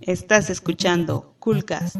Estás escuchando Coolcast.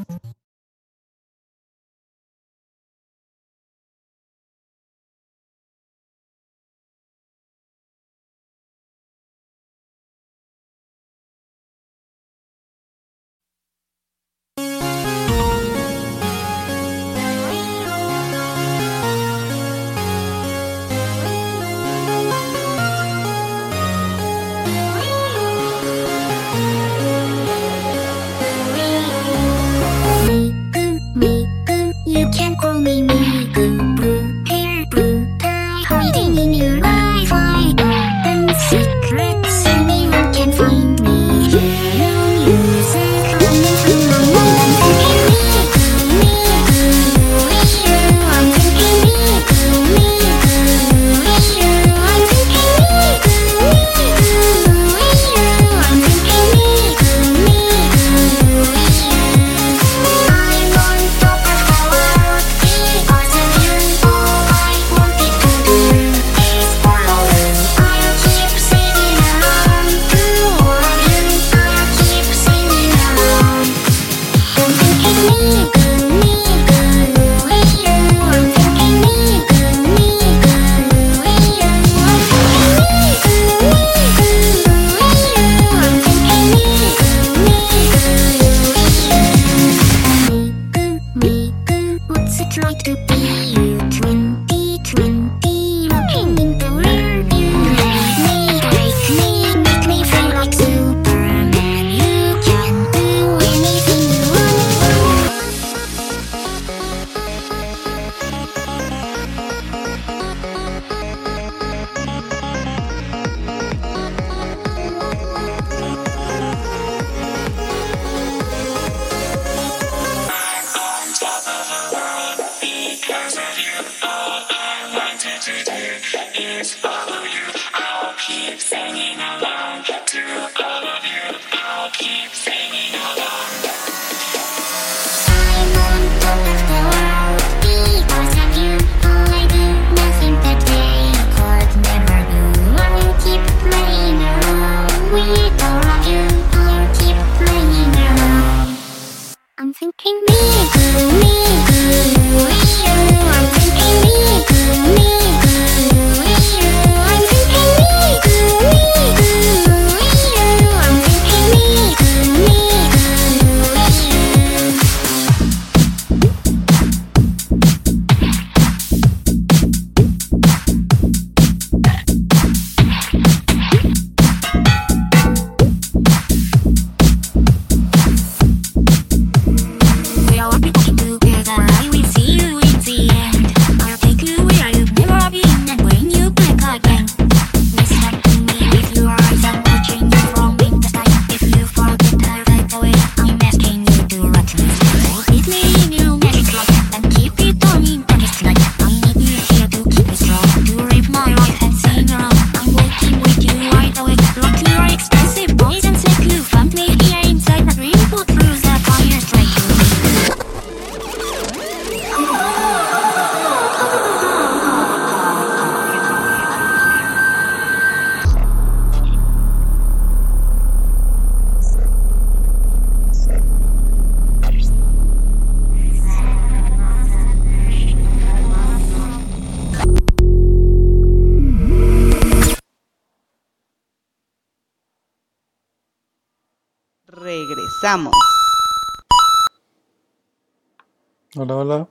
hola.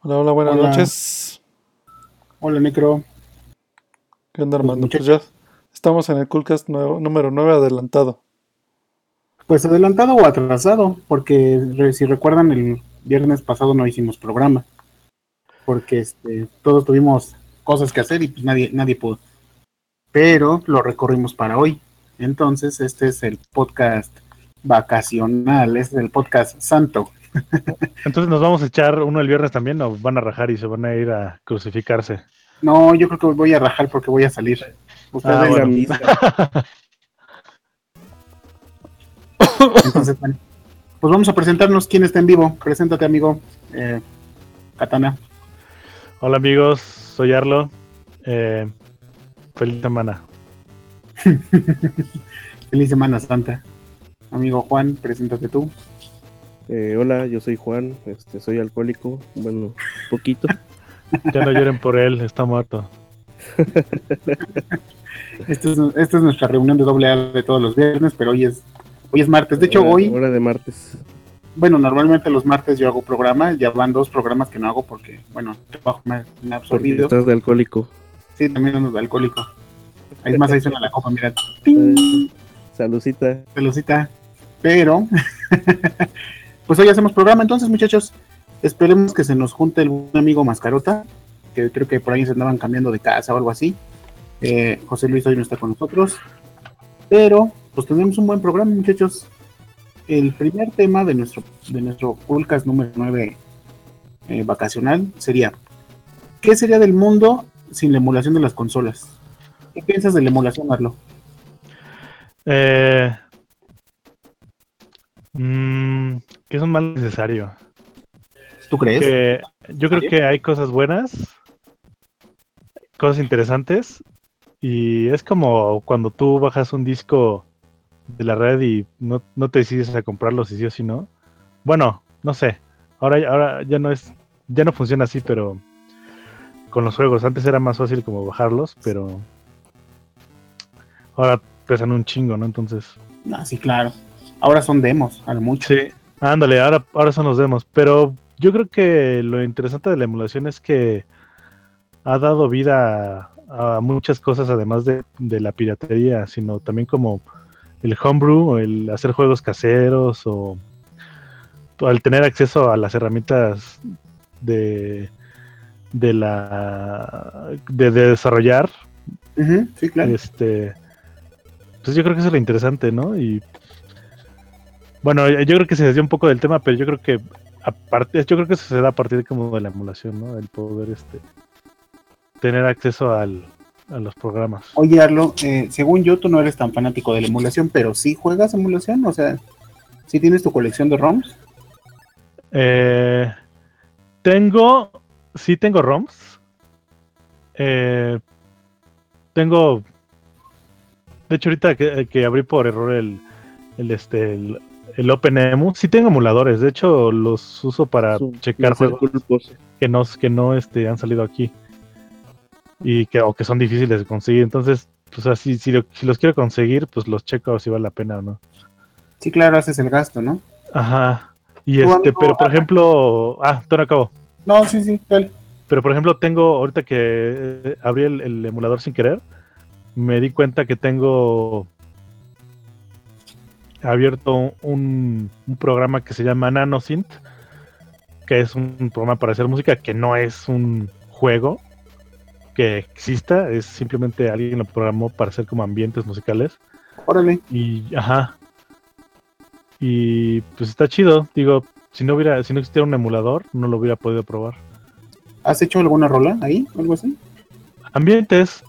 Hola, hola, buenas noches. Hola, micro. ¿Qué onda, Armando? Pues ya estamos en el Coolcast nuevo, número 9 adelantado. Pues adelantado o atrasado, porque si recuerdan, el viernes pasado no hicimos programa. Porque este, todos tuvimos cosas que hacer y pues nadie, nadie pudo. Pero lo recorrimos para hoy. Entonces, este es el podcast vacacional, este es el podcast santo. Entonces nos vamos a echar uno el viernes también o van a rajar y se van a ir a crucificarse. No, yo creo que voy a rajar porque voy a salir. Ustedes. Ah, Entonces, bueno, pues vamos a presentarnos quién está en vivo. Preséntate, amigo eh, Katana. Hola, amigos. Soy Arlo. Eh, feliz semana. feliz semana, Santa. Amigo Juan, preséntate tú. Eh, hola, yo soy Juan, este, soy alcohólico, bueno, poquito. Ya no lloren por él, está muerto. Esta es, esta es nuestra reunión de doble A de todos los viernes, pero hoy es hoy es martes. De hecho, Hora- hoy, Hora de martes. bueno, normalmente los martes yo hago programa, ya van dos programas que no hago porque, bueno, trabajo me, me ha Porque absorbido. estás de alcohólico. Sí, también ando de alcohólico. Ahí es más, ahí suena la copa, mira. Eh, Salucita. Pelucita. Pero, pues hoy hacemos programa, entonces, muchachos. Esperemos que se nos junte el buen amigo Mascarota, que creo que por ahí se andaban cambiando de casa o algo así. Eh, José Luis hoy no está con nosotros. Pero, pues tenemos un buen programa, muchachos. El primer tema de nuestro, de nuestro podcast número 9 eh, vacacional sería: ¿Qué sería del mundo sin la emulación de las consolas? ¿Qué piensas de la emulación, Arlo? Eh, mm, que es un mal necesario. ¿Tú crees? Que yo creo que hay cosas buenas, cosas interesantes, y es como cuando tú bajas un disco de la red y no, no te decides a comprarlo si sí o si no. Bueno, no sé. Ahora, ahora ya no es, ya no funciona así, pero con los juegos. Antes era más fácil como bajarlos, pero ahora pesan un chingo, ¿no? Entonces. Ah, sí, claro. Ahora son demos, a lo mucho. Sí, ándale, ahora, ahora son los demos. Pero yo creo que lo interesante de la emulación es que ha dado vida a, a muchas cosas, además de, de la piratería, sino también como el homebrew, o el hacer juegos caseros, o al tener acceso a las herramientas de de la de, de desarrollar sí, claro. este pues yo creo que eso es lo interesante no y bueno yo creo que se desvió un poco del tema pero yo creo que aparte yo creo que eso se da a partir como de la emulación no el poder este tener acceso al, a los programas Oye, Arlo, eh, según yo, tú no eres tan fanático de la emulación, pero sí juegas emulación, o sea, sí tienes tu colección de ROMs. Eh, tengo, sí tengo ROMs. Eh, tengo, de hecho ahorita que, que abrí por error el, el este, el, el OpenEMU, sí tengo emuladores. De hecho los uso para Su checar juegos que no, que no este, han salido aquí y que, o que son difíciles de conseguir. Entonces, pues así, si, lo- si los quiero conseguir, pues los checo si vale la pena o no. Sí, claro, haces el gasto, ¿no? Ajá. Y este, amigo- pero por ejemplo, ah, todavía no acabo. No, sí, sí, dale. Pero por ejemplo, tengo, ahorita que eh, abrí el, el emulador sin querer, me di cuenta que tengo abierto un, un programa que se llama NanoSynth, que es un programa para hacer música que no es un juego que exista, es simplemente alguien lo programó para hacer como ambientes musicales. Órale. Y, ajá. Y pues está chido, digo, si no hubiera, si no existiera un emulador, no lo hubiera podido probar. ¿Has hecho alguna rola ahí? ¿Algo así? Ambientes.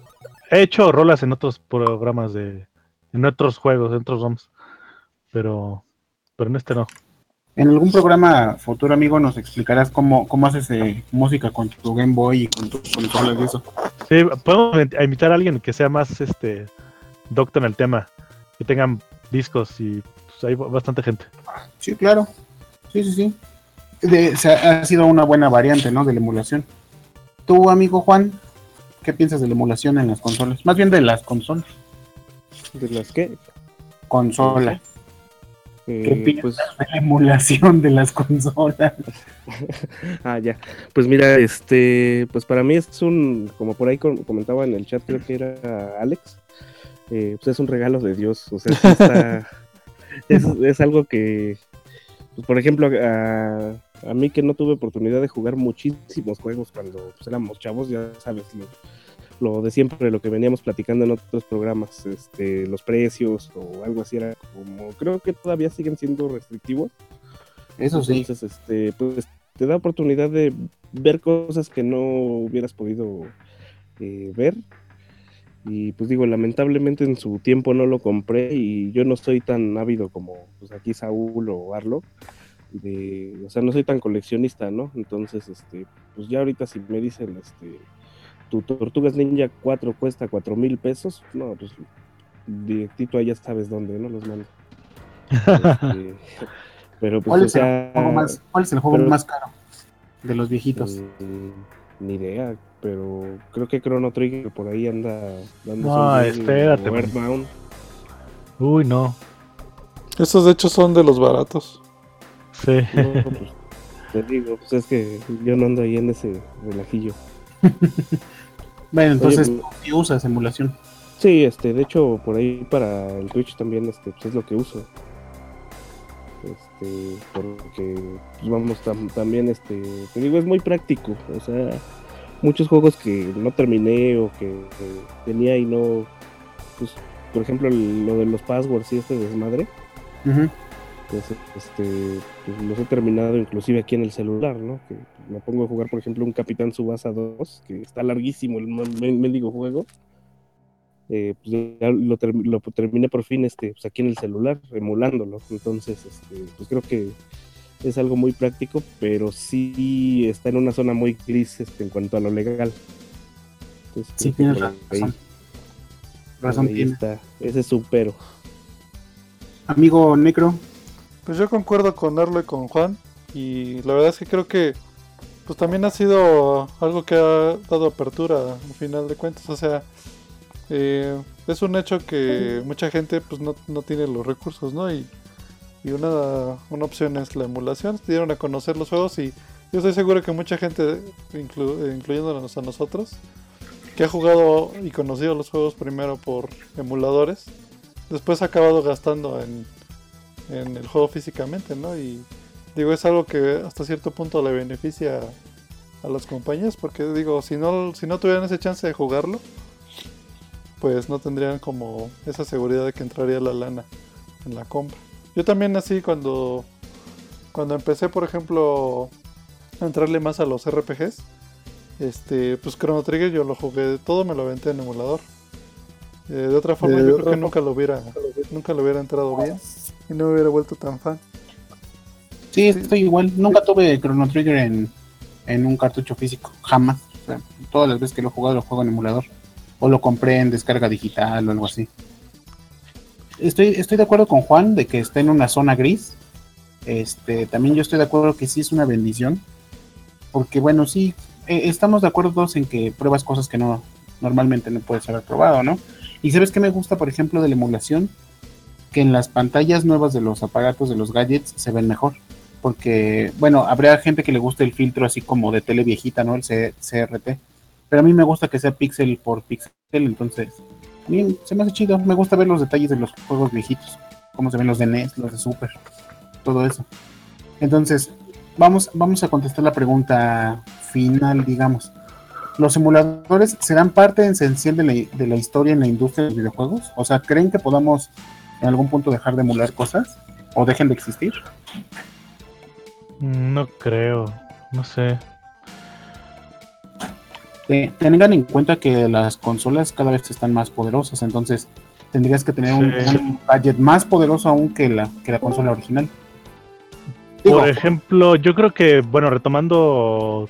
He hecho rolas en otros programas de. En otros juegos, en otros ROMs. Pero. Pero en este no. En algún programa futuro, amigo, nos explicarás cómo, cómo haces eh, música con tu Game Boy y con tus consolas y eso. Sí, podemos invit- invitar a alguien que sea más este docto en el tema. Que tengan discos y pues, hay bastante gente. Sí, claro. Sí, sí, sí. De- se ha, ha sido una buena variante, ¿no? De la emulación. Tú, amigo Juan, ¿qué piensas de la emulación en las consolas? Más bien de las consolas. ¿De las que? Consola. ¿Qué Eh, pues, de la emulación de las consolas? ah, ya. Pues mira, este, pues para mí es un, como por ahí com- comentaba en el chat, creo que era Alex, eh, pues es un regalo de Dios. O sea, sí está- es, es algo que, pues, por ejemplo, a, a mí que no tuve oportunidad de jugar muchísimos juegos cuando pues, éramos chavos, ya sabes, lo, lo de siempre, lo que veníamos platicando en otros programas, este, los precios o algo así, era como, creo que todavía siguen siendo restrictivos. Eso sí. Entonces, este, pues te da oportunidad de ver cosas que no hubieras podido eh, ver. Y pues digo, lamentablemente en su tiempo no lo compré y yo no soy tan ávido como pues aquí Saúl o Arlo. De, o sea, no soy tan coleccionista, ¿no? Entonces, este, pues ya ahorita si me dicen, este, tu Tortugas Ninja 4 cuesta 4 mil pesos, no, pues directito allá sabes dónde, ¿no? Los mando. Este, pero pues, ¿Cuál es, el sea, juego más, ¿Cuál es el juego pero- más caro de los viejitos? Mm, ni idea, pero creo que Chrono Trigger por ahí anda dando No, espérate, man. Earthbound. Uy, no. Estos de hecho son de los baratos. Sí. No, pues, te digo, pues es que yo no ando ahí en ese relajillo. Bueno, entonces Oye, tú sí usas emulación. Sí, este, de hecho, por ahí para el Twitch también, este, pues es lo que uso. Este, porque, pues vamos, tam- también, este, te digo, es muy práctico. O sea, muchos juegos que no terminé o que, que tenía y no, pues, por ejemplo, lo de los passwords y este desmadre, Ujú. pues, este, pues, los he terminado inclusive aquí en el celular, ¿no? Que me pongo a jugar, por ejemplo, un Capitán Subasa 2, que está larguísimo el men- mendigo juego. Eh, pues ya lo, lo terminé por fin este, pues aquí en el celular, emulándolo. Entonces, este, pues creo que es algo muy práctico, pero sí está en una zona muy gris este, en cuanto a lo legal. Entonces, Sí, que tienes ahí- razón. Razón ahí tienes. está. Ese es un pero. Amigo Necro, Pues yo concuerdo con Arlo y con Juan. Y la verdad es que creo que pues también ha sido algo que ha dado apertura al final de cuentas. O sea, eh, es un hecho que mucha gente pues no, no tiene los recursos, ¿no? Y, y una, una opción es la emulación. Se dieron a conocer los juegos y yo estoy seguro que mucha gente, inclu- incluyéndonos a nosotros, que ha jugado y conocido los juegos primero por emuladores, después ha acabado gastando en, en el juego físicamente, ¿no? Y digo, es algo que hasta cierto punto le beneficia a las compañías, porque digo, si no, si no tuvieran ese chance de jugarlo, pues no tendrían como esa seguridad de que entraría la lana en la compra. Yo también así cuando, cuando empecé, por ejemplo, a entrarle más a los RPGs, este, pues Chrono Trigger yo lo jugué todo, me lo aventé en emulador. Eh, de otra forma, yo creo que nunca lo hubiera, nunca lo hubiera entrado bien y no me hubiera vuelto tan fan. sí, estoy igual. Nunca tuve Chrono Trigger en, en un cartucho físico, jamás. O sea, todas las veces que lo he jugado lo juego en emulador. O lo compré en descarga digital o algo así. Estoy, estoy de acuerdo con Juan de que está en una zona gris. Este, también yo estoy de acuerdo que sí es una bendición. Porque bueno, sí, eh, estamos de acuerdo todos en que pruebas cosas que no normalmente no puedes haber probado, ¿no? Y sabes qué me gusta, por ejemplo, de la emulación, que en las pantallas nuevas de los aparatos, de los gadgets, se ven mejor. Porque, bueno, habrá gente que le guste el filtro así como de tele viejita, ¿no? El CRT. Pero a mí me gusta que sea píxel por píxel, entonces a mí se me hace chido. Me gusta ver los detalles de los juegos viejitos, cómo se ven los de NES, los de Super, todo eso. Entonces, vamos, vamos a contestar la pregunta final, digamos. ¿Los emuladores serán parte esencial de la, de la historia en la industria de los videojuegos? O sea, ¿creen que podamos en algún punto dejar de emular cosas? ¿O dejen de existir? No creo. No sé. Te- tengan en cuenta que las consolas cada vez están más poderosas, entonces tendrías que tener un, Sí. un gadget más poderoso aún que la, que la consola original. Digo, Por ejemplo, yo creo que, bueno, retomando,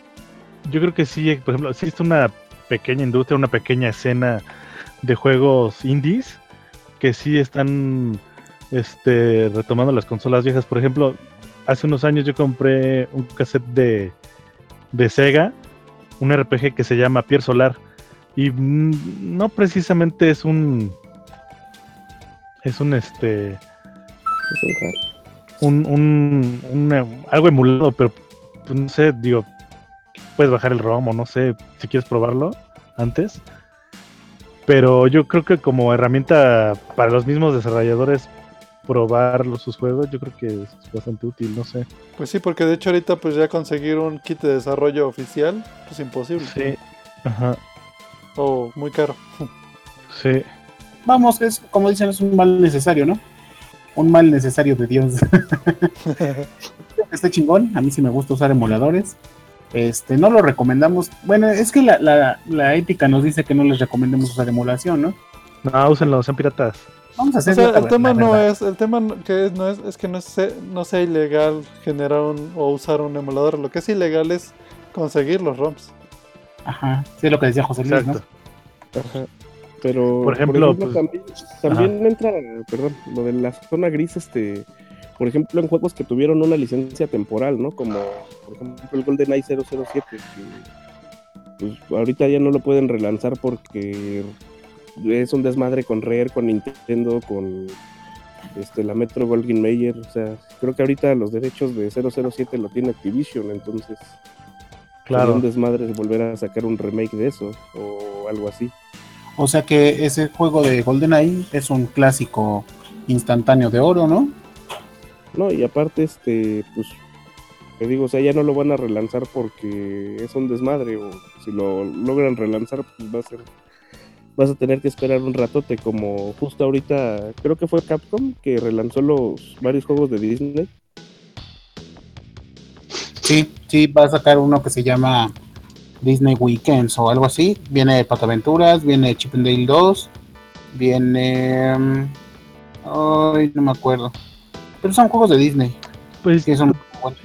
yo creo que sí, por ejemplo, existe una pequeña industria, una pequeña escena de juegos indies que sí están este, retomando las consolas viejas. Por ejemplo, hace unos años yo compré un cassette de, de Sega, un RPG que se llama Pier Solar. Y mm, no precisamente es un. Es un este. Un, un, un, eh, algo emulado, pero pues, no sé, digo, puedes bajar el ROM o no sé si quieres probarlo antes. Pero yo creo que como herramienta para los mismos desarrolladores probar los- sus juegos, yo creo que es bastante útil, no sé. Pues sí, porque de hecho ahorita pues ya conseguir un kit de desarrollo oficial pues imposible Sí, ajá, o muy caro. sí. vamos, es como dicen, es un mal necesario, ¿no? Un mal necesario de Dios. Está chingón, a mí sí me gusta usar emuladores. Este, no lo recomendamos. Bueno, es que la, la, la ética nos dice que no les recomendemos usar emulación, ¿no? No, úsenlo, sean piratas. Vamos a O hacer sea, la- el tema no es, el tema no- que es, no es, es que no, es, no sea ilegal generar un, o usar un emulador. Lo que es ilegal es conseguir los ROMs. Ajá, sí es lo que decía José Luis, ¿no? Exacto. Ajá. Pero, Por ejemplo, pues- también, también entra, perdón, lo de la zona gris, este, por ejemplo, en juegos que tuvieron una licencia temporal, ¿no? Como, por ejemplo, el GoldenEye 007, que pues, ahorita ya no lo pueden relanzar porque es un desmadre con Rare, con Nintendo, con este, la Metro Goldwyn Mayer, o sea, creo que ahorita los derechos de 007 lo tiene Activision, entonces Claro. un desmadre volver a sacar un remake de eso o algo así. O sea que ese juego de GoldenEye es un clásico instantáneo de oro, ¿no? No, y aparte, este, pues, te digo, o sea, ya no lo van a relanzar porque es un desmadre, o si lo logran relanzar, pues va a ser, vas a tener que esperar un ratote, como justo ahorita, creo que fue Capcom que relanzó los varios juegos de Disney. Sí, sí, va a sacar uno que se llama Disney Weekends o algo así. Viene Pataventuras, viene Chip and Dale 2, viene... mm, Ay, no me acuerdo. Pero son juegos de Disney. Pues Que son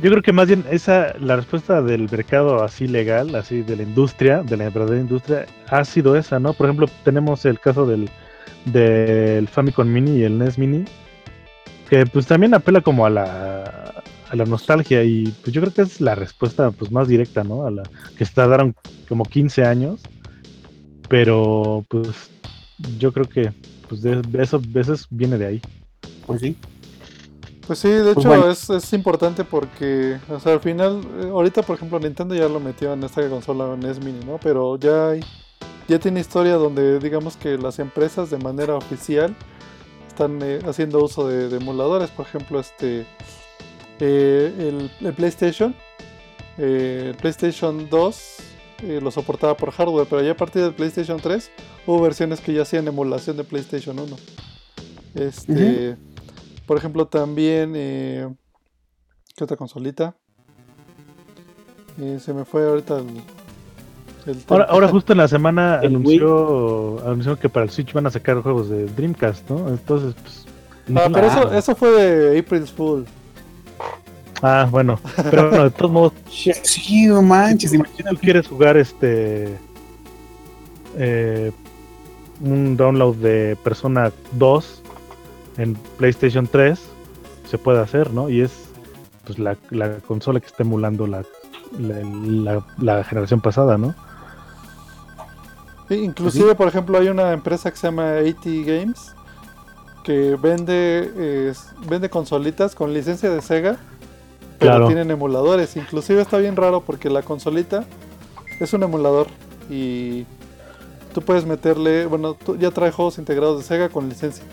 yo creo que más bien esa, la respuesta del mercado así legal, así de la industria, de la verdadera industria, ha sido esa, ¿no? Por ejemplo, tenemos el caso del, del Famicom Mini y el NES Mini, que pues también apela como a la, a la nostalgia y pues yo creo que es la respuesta pues más directa, ¿no? A la que se tardaron como 15 años, pero pues yo creo que pues de, de eso, de eso es- viene de ahí. Pues sí. Pues sí, de Pues hecho bueno. es, es importante porque, o sea, al final, eh, ahorita por ejemplo Nintendo ya lo metió en esta consola NES Mini, ¿no? Pero ya hay, ya tiene historia donde digamos que las empresas de manera oficial están eh, haciendo uso de, de emuladores, por ejemplo, este, eh, el, el PlayStation, eh, el PlayStation 2 eh, lo soportaba por hardware, pero ya a partir del PlayStation 3 hubo versiones que ya hacían emulación de PlayStation 1. Este, por ejemplo, también. Eh, ¿Qué otra consolita? Eh, se me fue ahorita el. el Ahora, tema. ahora justo en la semana anunció, anunció que para el Switch van a sacar juegos de Dreamcast, ¿no? Entonces, pues... Ah, pero eso, eso fue de April's Fool. Ah, bueno. Pero bueno, de todos modos, Sí, no manches, si imagínate. tú quieres jugar este... eh, un download de Persona 2 en PlayStation 3, se puede hacer, ¿no? Y es pues la, la consola que está emulando la, la, generación pasada, ¿no? Sí, inclusive, por ejemplo, hay una empresa que se llama AT Games que vende eh, vende consolitas con licencia de Sega, pero Claro. tienen emuladores. Inclusive está bien raro porque la consolita es un emulador y tú puedes meterle, bueno, tú- ya trae juegos integrados de Sega con licencia,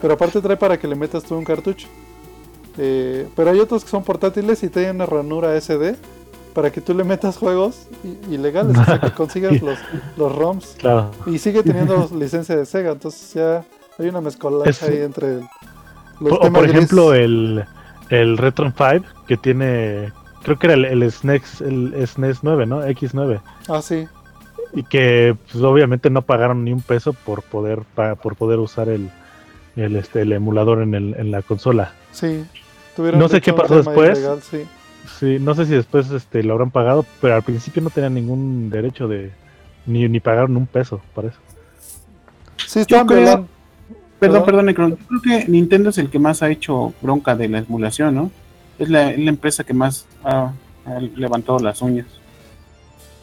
pero aparte trae para que le metas tú un cartucho. Eh, pero hay otros que son portátiles y tienen una ranura SD para que tú le metas juegos ilegales, o sea que consigas los, los ROMs. Claro. Y sigue teniendo licencia de Sega, entonces ya hay una mezcolanza Es- ahí entre los O, temas por gris. ejemplo el, el Retron 5 que tiene, creo que era el, el SNES, el SNES 9, ¿no? X9. Ah, sí. Y que pues, obviamente no pagaron ni un peso por poder por poder usar el, el, este, el emulador en, el, en la consola. Sí. Tuvieron, No sé qué pasó después. ilegal, sí. Sí, no sé si después este, lo habrán pagado, pero al principio no tenían ningún derecho de ni, ni pagaron un peso para eso. Sí, estaban creo-. Perdón, Perdón. perdón, Necron. Yo creo que Nintendo es el que más ha hecho bronca de la emulación, ¿no? Es la, es la empresa que más ha, ha levantado las uñas.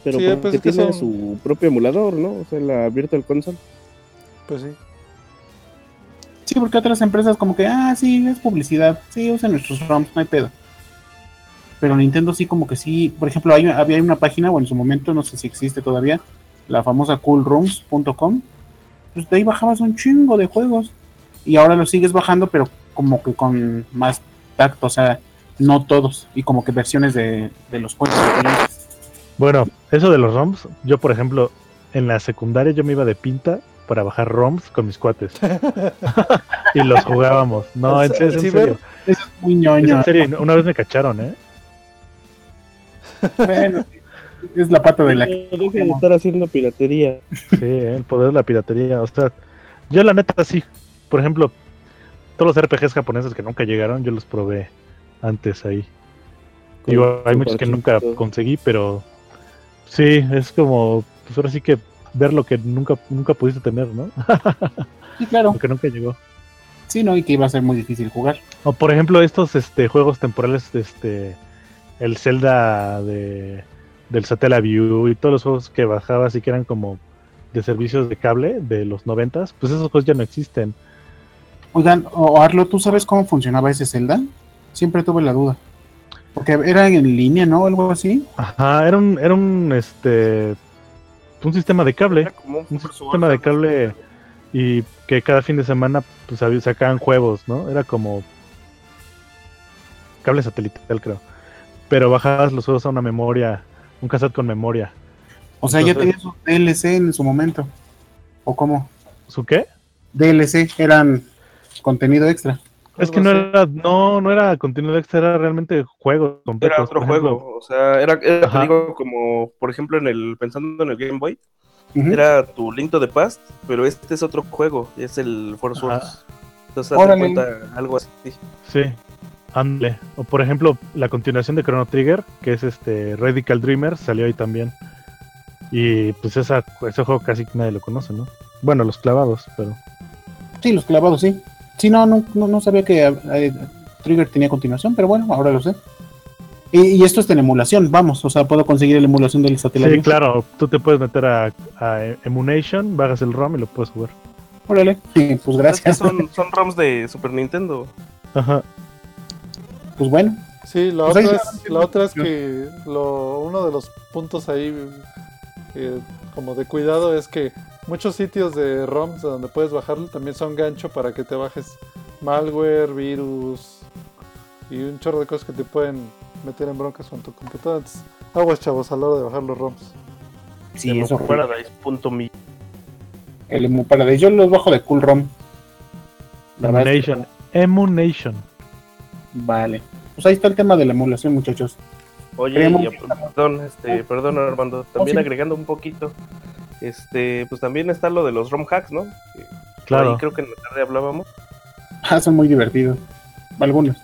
Pero Sí, porque pues tiene son- su propio emulador, ¿no? O sea, la Virtual Console. Pues sí. Sí, porque otras empresas como que, ah, sí, es publicidad. Sí, usen nuestros ROMs, no hay pedo. Pero Nintendo sí como que sí. Por ejemplo, hay, había una página, o en su momento, no sé si existe todavía, la famosa coolrooms.com. Pues de ahí bajabas un chingo de juegos. Y ahora los sigues bajando, pero como que con más tacto, o sea, no todos. Y como que versiones de, de los juegos. Bueno, eso de los ROMs, yo por ejemplo, en la secundaria yo me iba de pinta para bajar ROMs con mis cuates. y los jugábamos. No, en ¿El serio, en ciber? serio. Es muy Es ñoño. en serio, una vez me cacharon, ¿eh? Bueno, es la pata de la deja de estar haciendo piratería. Sí, el poder de la piratería. O sea, yo la neta sí. Por ejemplo, todos los RPGs japoneses que nunca llegaron, yo los probé antes ahí. Digo, hay muchos que nunca conseguí, pero sí, es como, pues ahora sí que ver lo que nunca, nunca pudiste tener, ¿no? Sí, claro. lo que nunca llegó. Sí, no, y que iba a ser muy difícil jugar. O por ejemplo, estos este, juegos temporales, este, el Zelda de, del Satellite View y todos los juegos que bajabas y que eran como de servicios de cable de los noventas, pues esos juegos ya no existen. Oigan, o Arlo, ¿tú sabes cómo funcionaba ese Zelda? Siempre tuve la duda. Porque era en línea, ¿no? Algo así. Ajá, era un, era un, este, un sistema de cable, Era como un sistema de cable y que cada fin de semana pues sacaban juegos, ¿no? Era como cable satelital, creo. Pero bajabas los juegos a una memoria, un cassette con memoria. O sea, ya tenía su DLC en su momento. ¿O cómo? ¿Su qué? DLC eran contenido extra. Es que no era, no, no era contenido extra, era realmente juegos completos. Era otro juego, o sea, era, era te Ajá. digo, como, por ejemplo, en el pensando en el Game Boy, era tu Link to the Past, pero este es otro juego, es el Force. Wars. Entonces, Órale. cuenta algo así. Sí, ándale. O por ejemplo, la continuación de Chrono Trigger, que es este Radical Dreamer, salió ahí también. Y pues esa, ese juego casi nadie lo conoce, ¿no? Bueno, los clavados, pero. Sí, los clavados, sí. Sí, no, no, no, no sabía que eh, Trigger tenía continuación, pero bueno, ahora lo sé. Y, y esto está en emulación, vamos, o sea, puedo conseguir la emulación del satélite. Sí, claro, tú te puedes meter a, a Emunation, bajas el ROM y lo puedes jugar. Órale, sí, pues Es que gracias. son, son ROMs de Super Nintendo. Ajá. Pues bueno, Sí, la Pues otra, es, la otra es que lo, uno de los puntos ahí eh, como de cuidado es que muchos sitios de ROMs donde puedes bajarlo también son gancho para que te bajes malware, virus y un chorro de cosas que te pueden meter en broncas con tu computadora. Entonces, aguas chavos a la hora de bajar los ROMs. sí, eso Paradise.me. El Emu Paradise, yo los bajo de Cool ROM. Emunation. Emunation. Vale. Pues ahí está el tema de la emulación, muchachos. Oye, perdón, este, perdón Armando, también sí. agregando un poquito, este, pues también está lo de los ROM hacks, ¿no? Claro. ahí creo que en la tarde hablábamos. Ah, son muy divertidos. Algunos.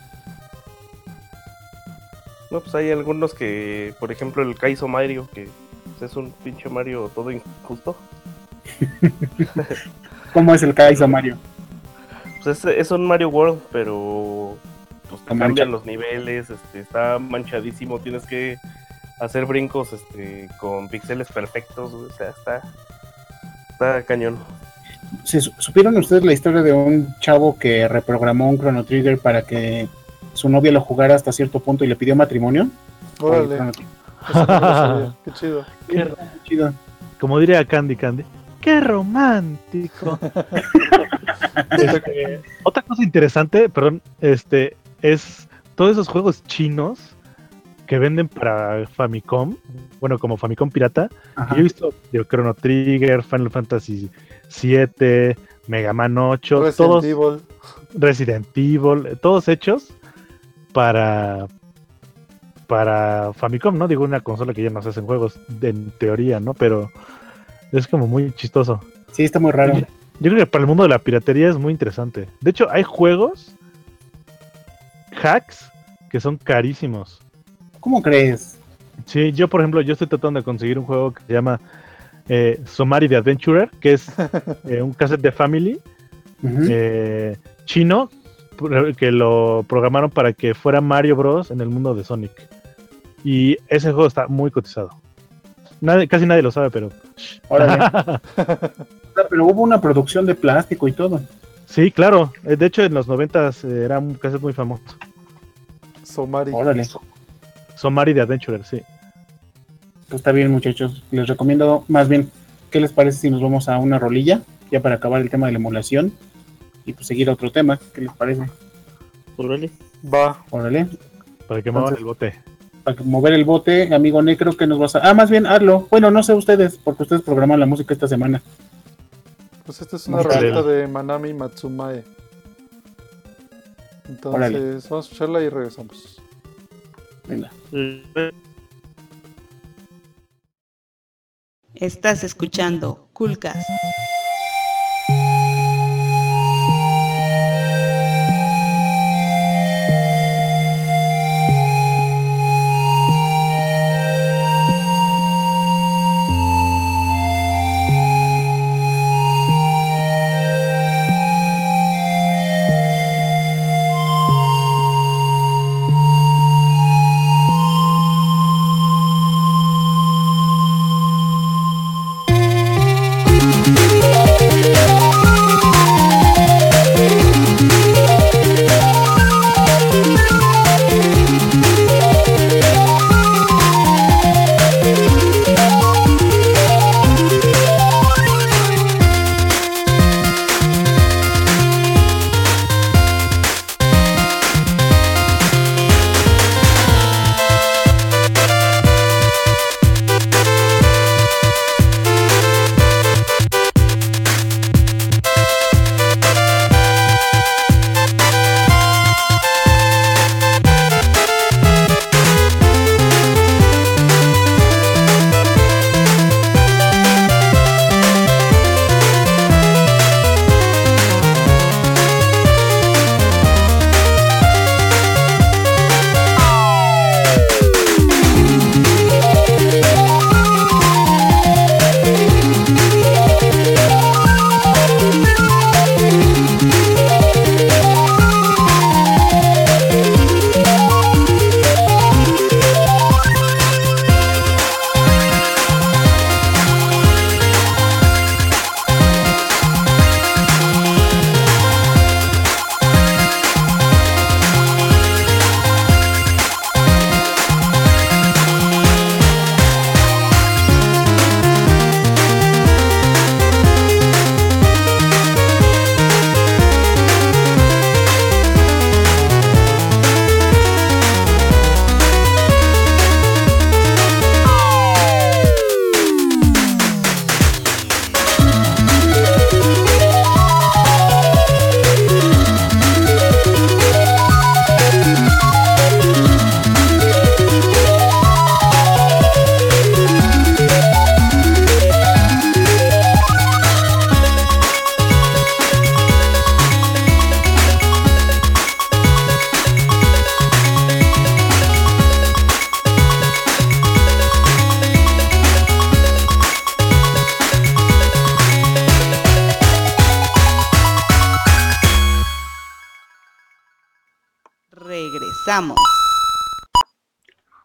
No, pues hay algunos que, por ejemplo, el Kaizo Mario, que pues, es un pinche Mario todo injusto. ¿Cómo es el Kaizo Mario? Pues es, es un Mario World, pero pues te Está cambian los niveles, este, está manchadísimo, tienes que hacer brincos este, con píxeles perfectos, o sea, está, está cañón. ¿Se su- ¿Supieron ustedes la historia de un chavo que reprogramó un Chrono Trigger para que su novia lo jugara hasta cierto punto y le pidió matrimonio? Órale, eso chido. Qué- Chido. como diría Candy Candy. ¡Qué romántico! Este, otra cosa interesante, perdón, este, es todos esos juegos chinos que venden para Famicom, bueno, como Famicom pirata. Yo he visto Chrono Trigger, Final Fantasy 7, Mega Man 8, Resident todos Evil. Resident Evil, eh, todos hechos para para Famicom, ¿no? Digo, una consola que ya no se hacen juegos en teoría, ¿no? Pero es como muy chistoso. Sí, está muy raro. Yo creo que para el mundo de la piratería es muy interesante. De hecho, hay juegos hacks que son carísimos. ¿Cómo crees? Sí, yo por ejemplo, yo estoy tratando de conseguir un juego que se llama eh, Somari the Adventurer, que es eh, un cassette de Family eh, chino que lo programaron para que fuera Mario Bros. en el mundo de Sonic. Y ese juego está muy cotizado. Nadie- casi nadie lo sabe, pero Órale. Ah, Pero hubo una producción de plástico y todo. sí, claro. De hecho, en los 90 era un cassette muy famoso. Somari. Órale. Somari the Adventurer, sí. Pues está bien, muchachos. Les recomiendo, más bien, ¿qué les parece si nos vamos a una rolilla? Ya para acabar el tema de la emulación. Y pues seguir a otro tema. ¿Qué les parece? Órale. Va. Órale. Para que muevan el bote. Para que- mover el bote, amigo Necro, que nos vas a. Ah, más bien, hazlo. Bueno, no sé ustedes, porque ustedes programan la música esta semana. Pues esta es una rolita de Manami Matsumae. Entonces, Órale. vamos a escucharla y regresamos. Venga. Estás escuchando Coolcast.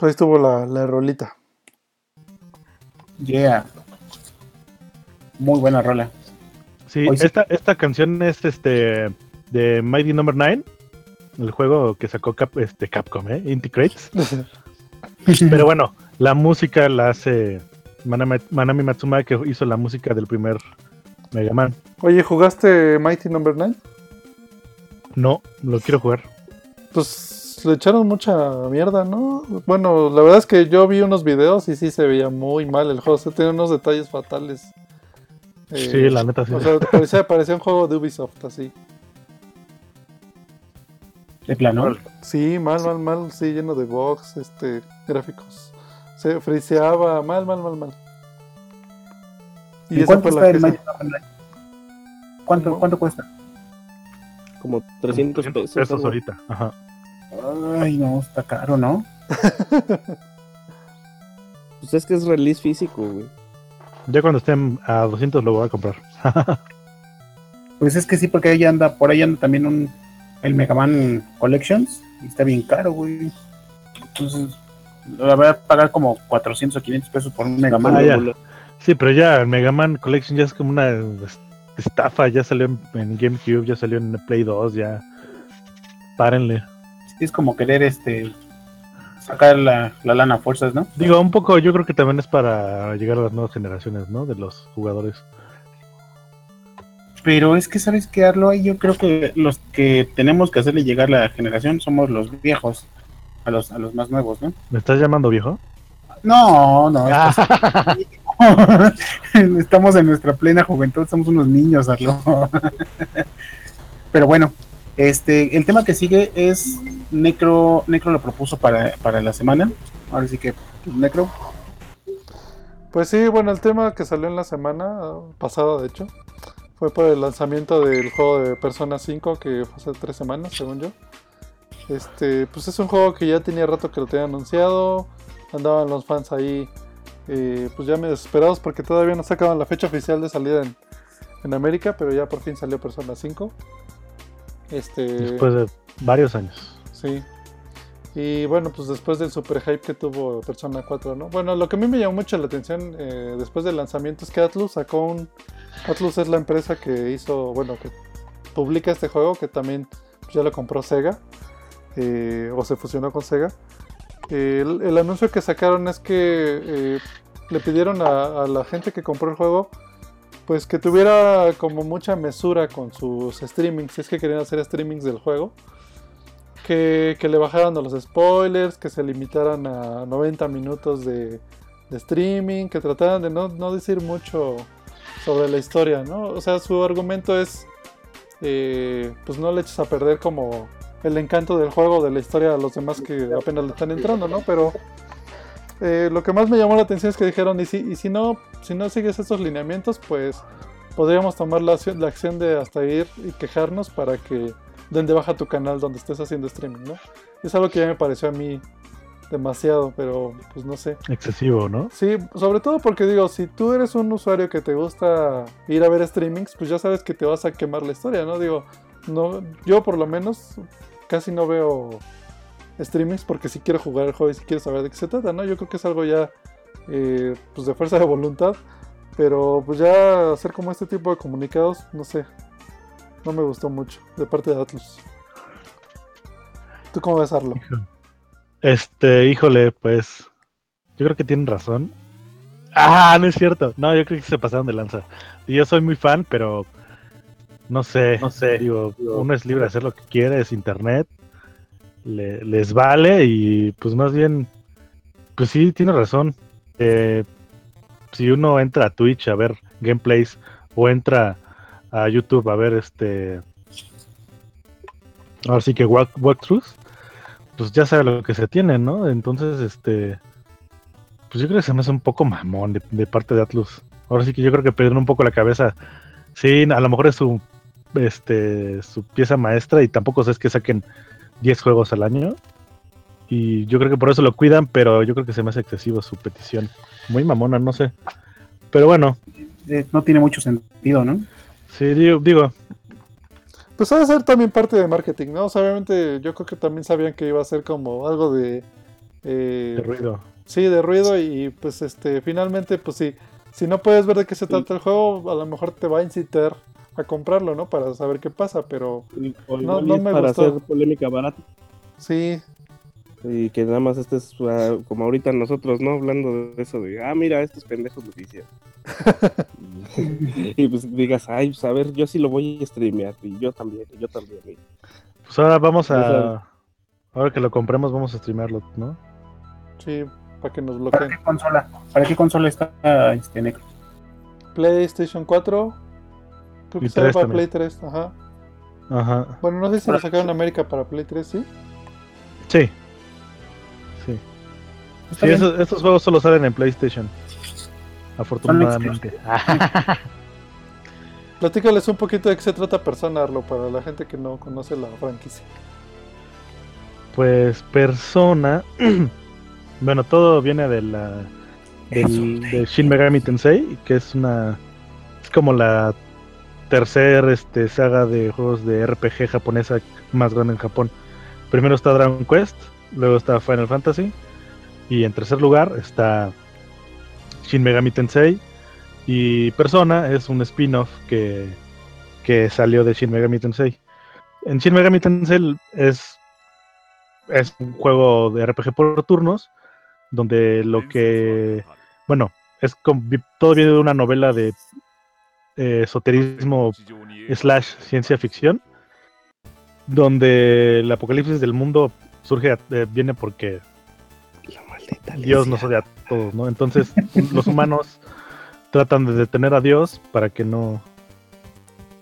Ahí estuvo la, la rolita. Yeah. Muy buena rola. Sí, Hoy sí. esta, esta canción es este de Mighty Number 9, el juego que sacó Cap- este, Capcom, ¿eh? Inti Crates. Pero bueno, la música la hace Manami, Manami Matsuma, que hizo la música del primer Mega Man. Oye, ¿jugaste Mighty Number 9? No, lo quiero jugar. Pues le echaron mucha mierda, ¿no? Bueno, la verdad es que yo vi unos videos y sí se veía muy mal el juego. Se tiene unos detalles fatales. Eh, Sí, la neta sí. O sea, parecía, parecía un juego de Ubisoft, así. De plano. Sí, mal, mal, mal. Sí, lleno de bugs, este, gráficos. Se friseaba, mal, mal, mal, mal. Y ¿En esa cuánto fue está la el? ¿Cuánto. ¿Cuánto cuesta? Como 300 pesos. ahorita. Ajá. Ay, no, está caro, ¿no? Pues es que es release físico, güey. Ya cuando estén a 200 lo voy a comprar. Pues es que sí, porque ahí anda, por ahí anda también un el Mega Man Collections y está bien caro, güey. Entonces, la voy a pagar como 400 o 500 pesos por un Mega Man. Ah, ya. Sí, pero ya el Mega Man Collection ya es como una es- estafa. Ya salió en, en GameCube, ya salió en Play 2, ya. Párenle. Es como querer este sacar la, la lana a fuerzas, ¿no? Digo, un poco, yo creo que también es para llegar a las nuevas generaciones, ¿no? De los jugadores. Pero es que, ¿sabes qué, Arlo? Yo creo que los que tenemos que hacerle llegar la generación somos los viejos, a los, a los más nuevos, ¿no? ¿Me estás llamando viejo? No, no, estamos en nuestra plena juventud, somos unos niños, Arlo. Pero bueno, este, el tema que sigue es Necro, Necro lo propuso para, para la semana. Ahora sí que, Necro, Pues sí, bueno, el tema que salió en la semana pasada, de hecho, fue por el lanzamiento del juego de Persona 5, que fue hace tres semanas, según yo. Este, pues es un juego que ya tenía rato que lo tenía anunciado, andaban los fans ahí, eh, pues ya medio desesperados porque todavía no sacaban la fecha oficial de salida en, en América, pero ya por fin salió Persona 5. Este, Después de varios años. Sí. Y bueno, pues después del super hype que tuvo Persona 4, ¿no? Bueno, lo que a mí me llamó mucho la atención eh, después del lanzamiento es que Atlus sacó un... Atlus es la empresa que hizo, bueno, que publica este juego, que también pues, ya lo compró Sega, eh, o se fusionó con Sega. Eh, el, el anuncio que sacaron es que eh, le pidieron a, a la gente que compró el juego pues que tuviera como mucha mesura con sus streamings, si es que querían hacer streamings del juego. Que, que le bajaran a los spoilers, que se limitaran a 90 minutos de, streaming, que trataran de no, no decir mucho sobre la historia, ¿no? O sea, su argumento es, eh, pues no le eches a perder como el encanto del juego, de la historia a los demás que apenas le están entrando, ¿no? Pero eh, lo que más me llamó la atención es que dijeron, y si, y si no, si no sigues estos lineamientos, pues podríamos tomar la, acción- la acción de hasta ir y quejarnos para que den de baja tu canal donde estés haciendo streaming, ¿no? Es algo que ya me pareció a mí demasiado, pero pues no sé. Excesivo, ¿no? Sí, sobre todo porque digo, si tú eres un usuario que te gusta ir a ver streamings, pues ya sabes que te vas a quemar la historia, ¿no? Digo, no, yo por lo menos casi no veo streamings porque si quiero jugar el juego y si quiero saber de qué se trata, ¿no? Yo creo que es algo ya eh, pues de fuerza de voluntad, pero pues ya hacer como este tipo de comunicados, no sé, no me gustó mucho de parte de Atlus. ¿Tú cómo ves, Arlo? Este, híjole, pues. Yo creo que tienen razón. Ah, no es cierto. No, yo creo que se pasaron de lanza. Y Yo soy muy fan, pero. No sé, no sé. Digo, uno es libre de hacer lo que quiere, es internet. Le- les vale y pues más bien. Pues sí, tiene razón. Eh, si uno entra a Twitch a ver gameplays o entra a YouTube a ver este. Ahora sí que walk, walkthroughs pues ya sabe lo que se tiene, ¿no? Entonces, este, pues yo creo que se me hace un poco mamón de, de parte de Atlus. Ahora sí que yo creo que perdieron un poco la cabeza. Sí, a lo mejor es su, este, su pieza maestra y tampoco es que saquen 10 juegos al año. Y yo creo que por eso lo cuidan, pero yo creo que se me hace excesivo su petición. Muy mamona, no sé. Pero bueno, Eh, no tiene mucho sentido, ¿no? sí, digo, digo Pues ha de ser también parte de marketing, ¿no? O sea, obviamente yo creo que también sabían que iba a ser como algo de... eh, de ruido. Sí, de ruido y pues este, finalmente, pues sí, si no puedes ver de qué se trata el juego, a lo mejor te va a incitar a comprarlo, ¿no? Para saber qué pasa, pero O No, es me para gustó. hacer polémica barata. sí, Y que nada más estés ah, como ahorita nosotros, ¿no? Hablando de eso, de, ah, mira, estos pendejos lo hicieron. y pues digas, ay, pues a ver, yo sí lo voy a streamear. Y yo también, y yo también. y- Pues ahora vamos a... Ahora que lo compremos vamos a streamearlo, ¿no? sí, para que nos ¿Para bloqueen. qué consola? ¿Para qué consola está este Necro? PlayStation 4, creo que sale para también. Play 3, ajá. Ajá. Bueno, no sé si lo sacaron en América para Play 3, ¿sí? Sí. Sí. Está Sí, esos, estos juegos solo salen en PlayStation. Afortunadamente. Platícales un poquito de qué se trata Persona, Arlo, para la gente que no conoce la franquicia. Pues Persona. bueno, todo viene de la. Del, de Shin Megami Tensei, que es una. Es como la tercera este, saga de juegos de RPG japonesa más grande en Japón. Primero está Dragon Quest, luego está Final Fantasy, y en tercer lugar está Shin Megami Tensei. Y Persona es un spin-off que, que salió de Shin Megami Tensei. En Shin Megami Tensei es es un juego de RPG por turnos, donde lo que, bueno, es todo viene de una novela de eh, esoterismo slash ciencia ficción, donde el apocalipsis del mundo surge, eh, viene porque La maldita Dios nos odia a todos, ¿no? Entonces los humanos tratan de detener a Dios para que no...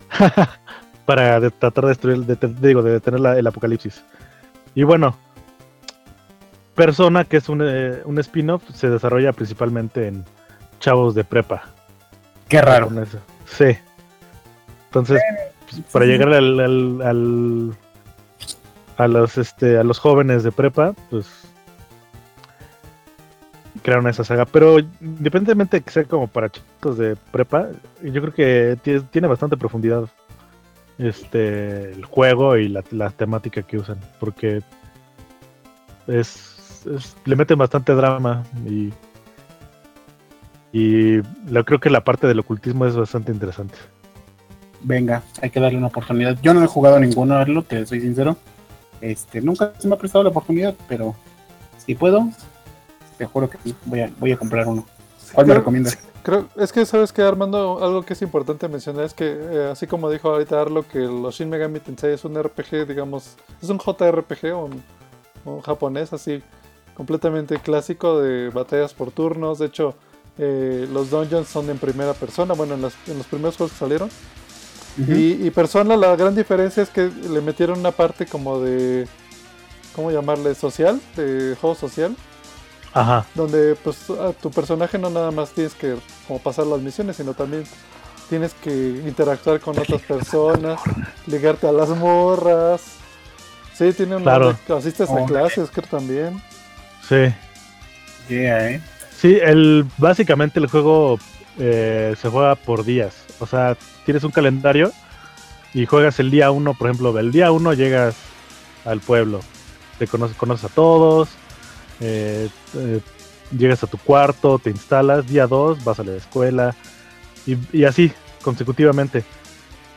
para de- tratar de destruir, de- de- digo, de detener la- el apocalipsis. Y bueno, Persona, que es un, eh, un spin-off, se desarrolla principalmente en chavos de prepa. Qué raro. con eso. Sí. Entonces, pues, para llegar al, al- al- a los este a los jóvenes de prepa, pues crearon esa saga. Pero independientemente de que sea como para chicos de prepa, yo creo que tie- tiene bastante profundidad este el juego y la, la temática que usan. Porque es, es- le meten bastante drama y y lo, creo que la parte del ocultismo es bastante interesante. Venga, hay que darle una oportunidad. Yo no he jugado ninguno, Arlo, te soy sincero. Este, nunca se me ha prestado la oportunidad, pero si puedo, te juro que sí, voy a, voy a comprar uno. ¿Cuál me Creo- recomiendas? Creo, es que sabes que Armando, algo que es importante mencionar es que, eh, así como dijo ahorita Arlo, que los Shin Megami Tensei es un RPG, digamos, es un JRPG, un, un japonés así, completamente clásico de batallas por turnos. De hecho, eh, los dungeons son en primera persona, bueno, en, las- en los primeros juegos que salieron. Y, y Persona, la gran diferencia es que le metieron una parte como de, ¿cómo llamarle? Social, de juego social Ajá. donde pues a tu personaje no nada más tienes que como pasar las misiones, sino también tienes que interactuar con otras personas, ligarte a las morras. Sí, tiene un Claro. asistes a Oh. clases, creo también. Sí. Yeah, eh. Sí, el, básicamente el juego eh, se juega por días. O sea, tienes un calendario y juegas el día uno, por ejemplo, el día uno llegas al pueblo, te conoces, conoces a todos, eh, eh, llegas a tu cuarto, te instalas, día dos vas a la escuela y, y así consecutivamente.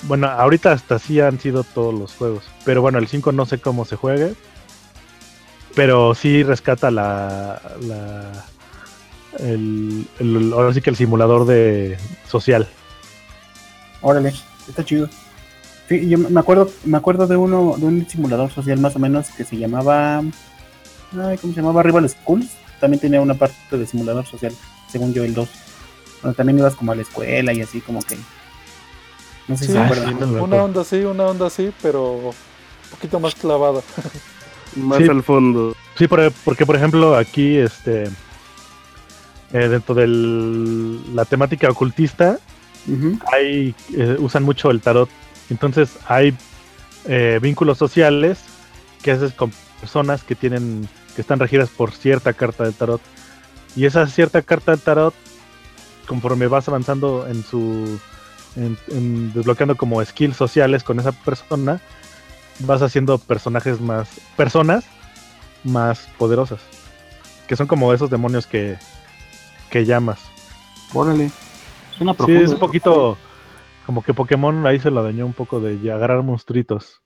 Bueno, ahorita hasta así han sido todos los juegos, pero bueno, el 5 no sé cómo se juegue, pero sí rescata la, la el, el- ahora sí que el simulador de social. Órale, está chido. Sí, yo me acuerdo, me acuerdo de uno, de un simulador social más o menos que se llamaba, ay, ¿cómo se llamaba? Rival Schools. También tenía una parte de simulador social, según yo el 2. Donde también ibas como a la escuela y así como que, no sé si Sí, se acuerdan. sí, no Una onda así, una onda así, pero un poquito más clavada. Más Sí. al fondo. Sí, por- porque por ejemplo aquí este eh, dentro de la temática ocultista hay eh, usan mucho el tarot. Entonces hay eh, vínculos sociales que haces con personas que tienen que están regidas por cierta carta del tarot. Y esa cierta carta del tarot, conforme vas avanzando en su en, en desbloqueando como skills sociales con esa persona, vas haciendo personajes más personas más poderosas, que son como esos demonios que que llamas. Órale. Suena Sí, profundo. es un poquito como que Pokémon ahí se lo dañó un poco de agarrar monstruitos.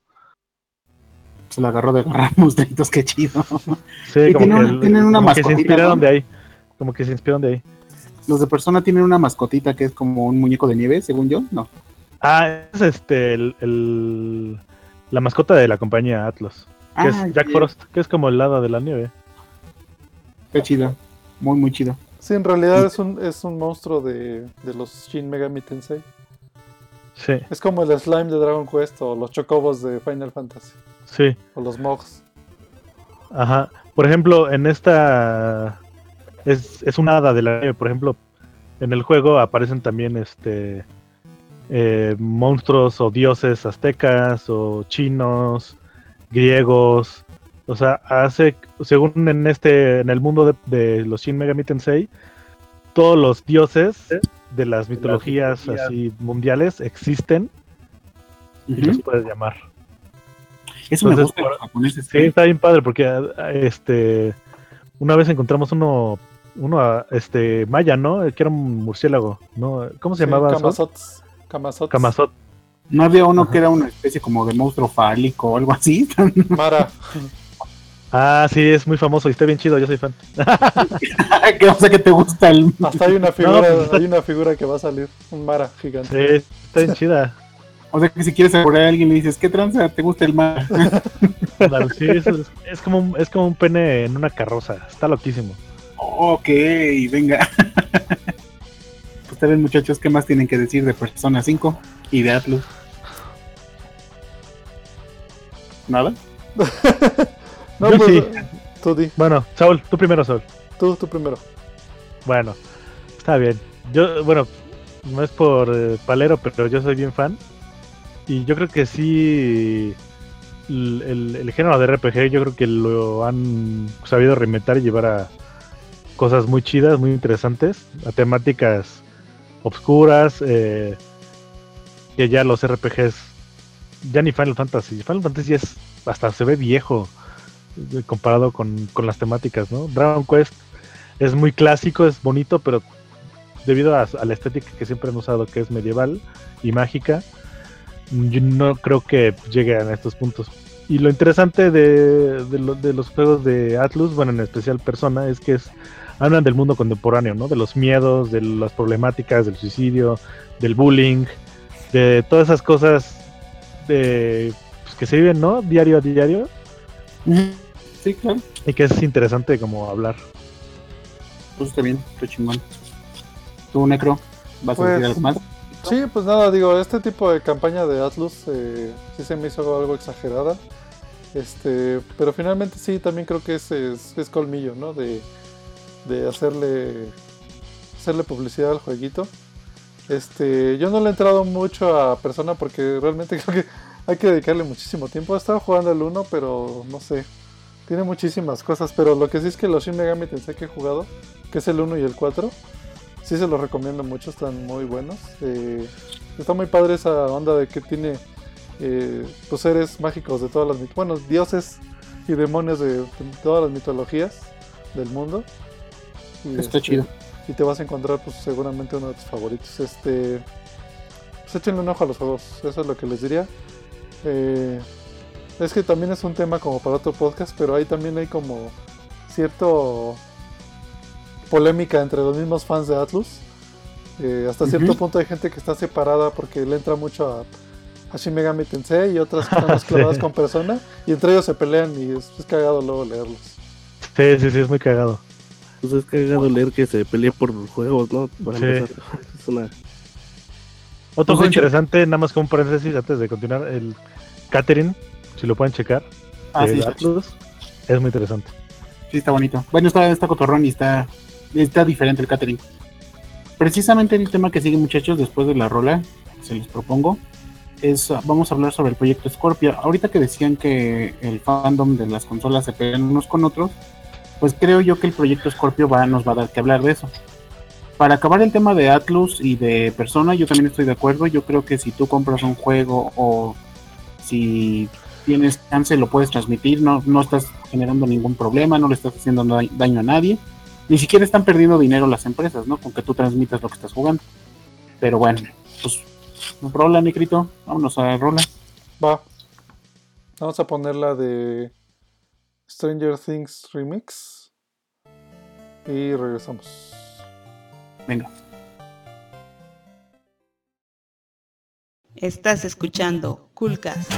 Se lo agarró de agarrar monstruitos, qué chido. Sí, Y como, tiene que, una- el- tienen una como que se mascotita, inspiraron ¿no? de ahí. Como que se inspiraron de ahí. Los de persona tienen una mascotita que es como un muñeco de nieve, según yo. No. Ah, es este el, el- la mascota de la compañía Atlas, que Ah, es Jack ya. Frost, que es como el hada de la nieve. Qué chido. Muy, muy chido. Sí, en realidad es un, es un monstruo de, de los Shin Megami Tensei. Sí, Es como el slime de Dragon Quest o los chocobos de Final Fantasy. sí. O los mogs. Ajá. Por ejemplo, en esta es, es una hada de la nieve. Por ejemplo, en el juego aparecen también este eh, monstruos o dioses aztecas o chinos, griegos. O sea, hace, según en este, en el mundo de, de los Shin Megami Tensei, todos los dioses de las mitologías así mundiales existen y los puedes llamar. Eso me Entonces, los japoneses. Sí, está bien padre porque ah, este una vez encontramos uno uno ah, este maya, ¿no? Que era un murciélago, ¿no? ¿Cómo se Sí, llamaba? Kamazots. Camazot. ¿No había uno Ajá. que era una especie como de monstruo fálico o algo así? Mara. Ah, sí, es muy famoso y está bien chido, yo soy fan. que o sea que te gusta el... Hasta hay una figura, pues está- hay una figura que va a salir. Un Mara gigante. Sí, está bien chida. O sea que si quieres apurar a alguien le dices, ¿qué tranza? ¿Te gusta el mar? Ándale, Sí, es, como un, es como un pene en una carroza, está loquísimo. ok, venga. pues vez muchachos, ¿qué más tienen que decir de Persona 5 y de Atlus? ¿Nada? No, Yo pues, sí. Tú di. Bueno, Saúl, tú primero, Saúl. Tú, tú primero. Bueno, Está bien. Yo, bueno, no es por eh, palero, pero yo soy bien fan. Y yo creo que sí. El, el- el género de RPG, yo creo que lo han sabido reinventar y llevar a cosas muy chidas, muy interesantes, a temáticas obscuras. eh, que ya los RPGs, ya ni Final Fantasy. Final Fantasy es hasta se ve viejo comparado con, con las temáticas, ¿no? Dragon Quest es muy clásico, es bonito, pero debido a, la estética que siempre han usado, que es medieval y mágica, yo no creo que llegue a estos puntos. Y lo interesante de, de lo- de los juegos de Atlus, bueno, en especial Persona, es que es, hablan del mundo contemporáneo, ¿no? De los miedos, de las problemáticas, del suicidio, del bullying, de todas esas cosas de, pues, que se viven, ¿no? Diario a diario, Sí, claro. y que es interesante como hablar. Pues está bien, está chingón. ¿Tú, Necro? ¿Vas a Pues, decir algo más? Sí, pues nada, digo, este tipo de campaña de Atlus eh, sí se me hizo algo exagerada. Este, pero finalmente sí, también creo que es, es, es colmillo, ¿no? De, de hacerle hacerle publicidad al jueguito. Este, yo no le he entrado mucho a persona porque realmente creo que hay que dedicarle muchísimo tiempo. He estado jugando el 1, pero no sé. Tiene muchísimas cosas, pero lo que sí es que los Shin Megami Tensei que he jugado, que es el 1 y el 4, sí se los recomiendo mucho, están muy buenos. Eh, está muy padre esa onda de que tiene eh, pues seres mágicos de todas las mit- bueno, dioses y demonios de, de todas las mitologías del mundo. Y, Está este, chido. Y te vas a encontrar pues seguramente uno de tus favoritos. Este pues échenle un ojo a los juegos, eso es lo que les diría. Eh, es que también es un tema como para otro podcast, pero ahí también hay como cierto polémica entre los mismos fans de Atlus. Eh, hasta cierto punto hay gente que está separada porque le entra mucho a, a Shin Megami Tensei y otras que están Sí. con persona y entre ellos se pelean y es, es cagado luego leerlos. Sí, sí, sí, es muy cagado. Pues es cagado leer que se pelee por juegos, ¿no? Para Sí. empezar. Es una... Otro Pues, juego hecho- interesante, nada más como un paréntesis antes de continuar, el Catherine, si lo pueden checar, Ah, sí, Atlus, es muy interesante. sí, está bonito. Bueno, está, está cotorrón y está, está diferente el catering. Precisamente el tema que sigue, muchachos, después de la rola, se les propongo, es vamos a hablar sobre el proyecto Scorpio. Ahorita que decían que el fandom de las consolas se pelean unos con otros, pues creo yo que el proyecto Scorpio va, nos va a dar que hablar de eso. Para acabar el tema de Atlus y de Persona, yo también estoy de acuerdo. Yo creo que si tú compras un juego o si tienes chance lo puedes transmitir, no, no estás generando ningún problema, no le estás haciendo da- daño a nadie. Ni siquiera están perdiendo dinero las empresas, ¿no? Con que tú transmitas lo que estás jugando. Pero bueno, pues rola, Negrito, vámonos a rola. Va. Vamos a poner la de Stranger Things Remix. Y regresamos. Venga. Estás escuchando Coolcast.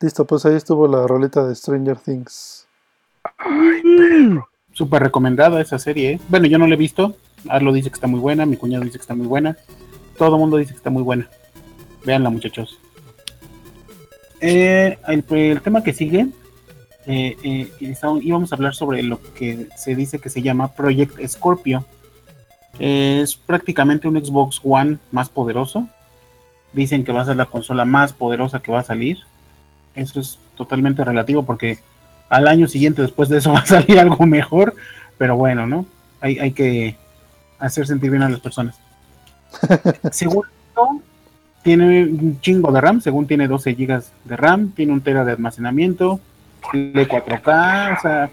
Listo, pues ahí estuvo la roleta de Stranger Things. Súper recomendada esa serie. ¿eh? Bueno, yo no la he visto. Arlo dice que está muy buena, mi cuñado dice que está muy buena. Todo el mundo dice que está muy buena. Véanla, muchachos. Eh, el, tema que sigue, eh, eh, íbamos a hablar sobre lo que se dice que se llama Project Scorpio. Es prácticamente un Xbox One más poderoso. Dicen que va a ser la consola más poderosa que va a salir. Eso es totalmente relativo porque al año siguiente después de eso va a salir algo mejor. Pero bueno, ¿no? Hay, hay que hacer sentir bien a las personas. Según esto, tiene un chingo de RAM, según tiene 12 GB de RAM, tiene un tera de almacenamiento, de 4K, o sea,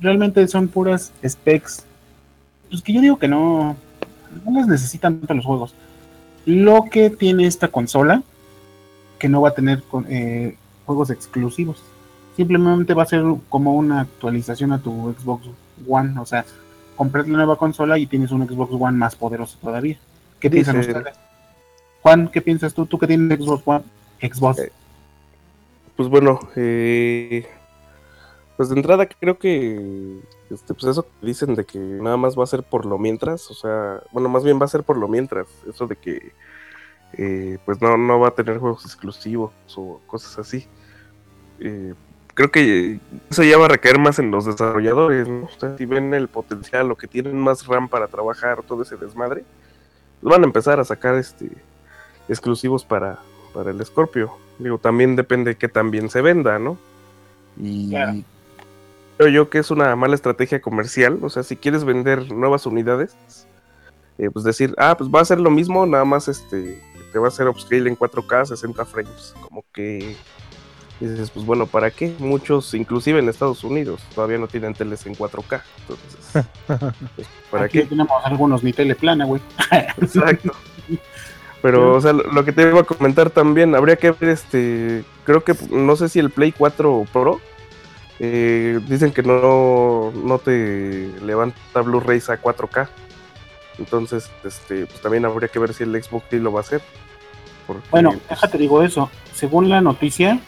realmente son puras specs. Pues que yo digo que no, no las necesitan tanto los juegos. Lo que tiene esta consola, que no va a tener eh, juegos exclusivos, simplemente va a ser como una actualización a tu Xbox One, o sea, compras la nueva consola y tienes un Xbox One más poderoso todavía. ¿Qué piensan Dice- ustedes? Juan, ¿qué piensas tú? ¿Tú que tienes Xbox One? Xbox. Eh, Pues bueno, eh, pues de entrada creo que este, pues eso que dicen de que nada más va a ser por lo mientras, o sea, bueno, más bien va a ser por lo mientras, eso de que eh, pues no, no va a tener juegos exclusivos o cosas así. Eh, creo que eso ya va a recaer más en los desarrolladores, ¿no? O sea, si ven el potencial o que tienen más RAM para trabajar todo ese desmadre, pues van a empezar a sacar este exclusivos para, para el Scorpio. Digo, también depende de qué tan bien se venda, ¿no? Y Claro. creo yo que es una mala estrategia comercial. O sea, si quieres vender nuevas unidades, eh, pues decir, ah, pues va a ser lo mismo, nada más este, te va a hacer upscale en 4K, 60 frames. Como que dices, pues bueno, ¿para qué? Muchos, inclusive en Estados Unidos, todavía no tienen teles en 4K. Entonces, pues, ¿para Aquí qué? tenemos algunos ni teleplana, güey. Exacto. Pero, o sea, lo que te iba a comentar también, habría que ver este. Creo que no sé si el Play 4 Pro. eh, dicen que no, no te levanta Blu-rays a 4K. Entonces, este, pues también habría que ver si el Xbox sí lo va a hacer. Porque, Bueno, pues, déjate digo eso. Según la noticia,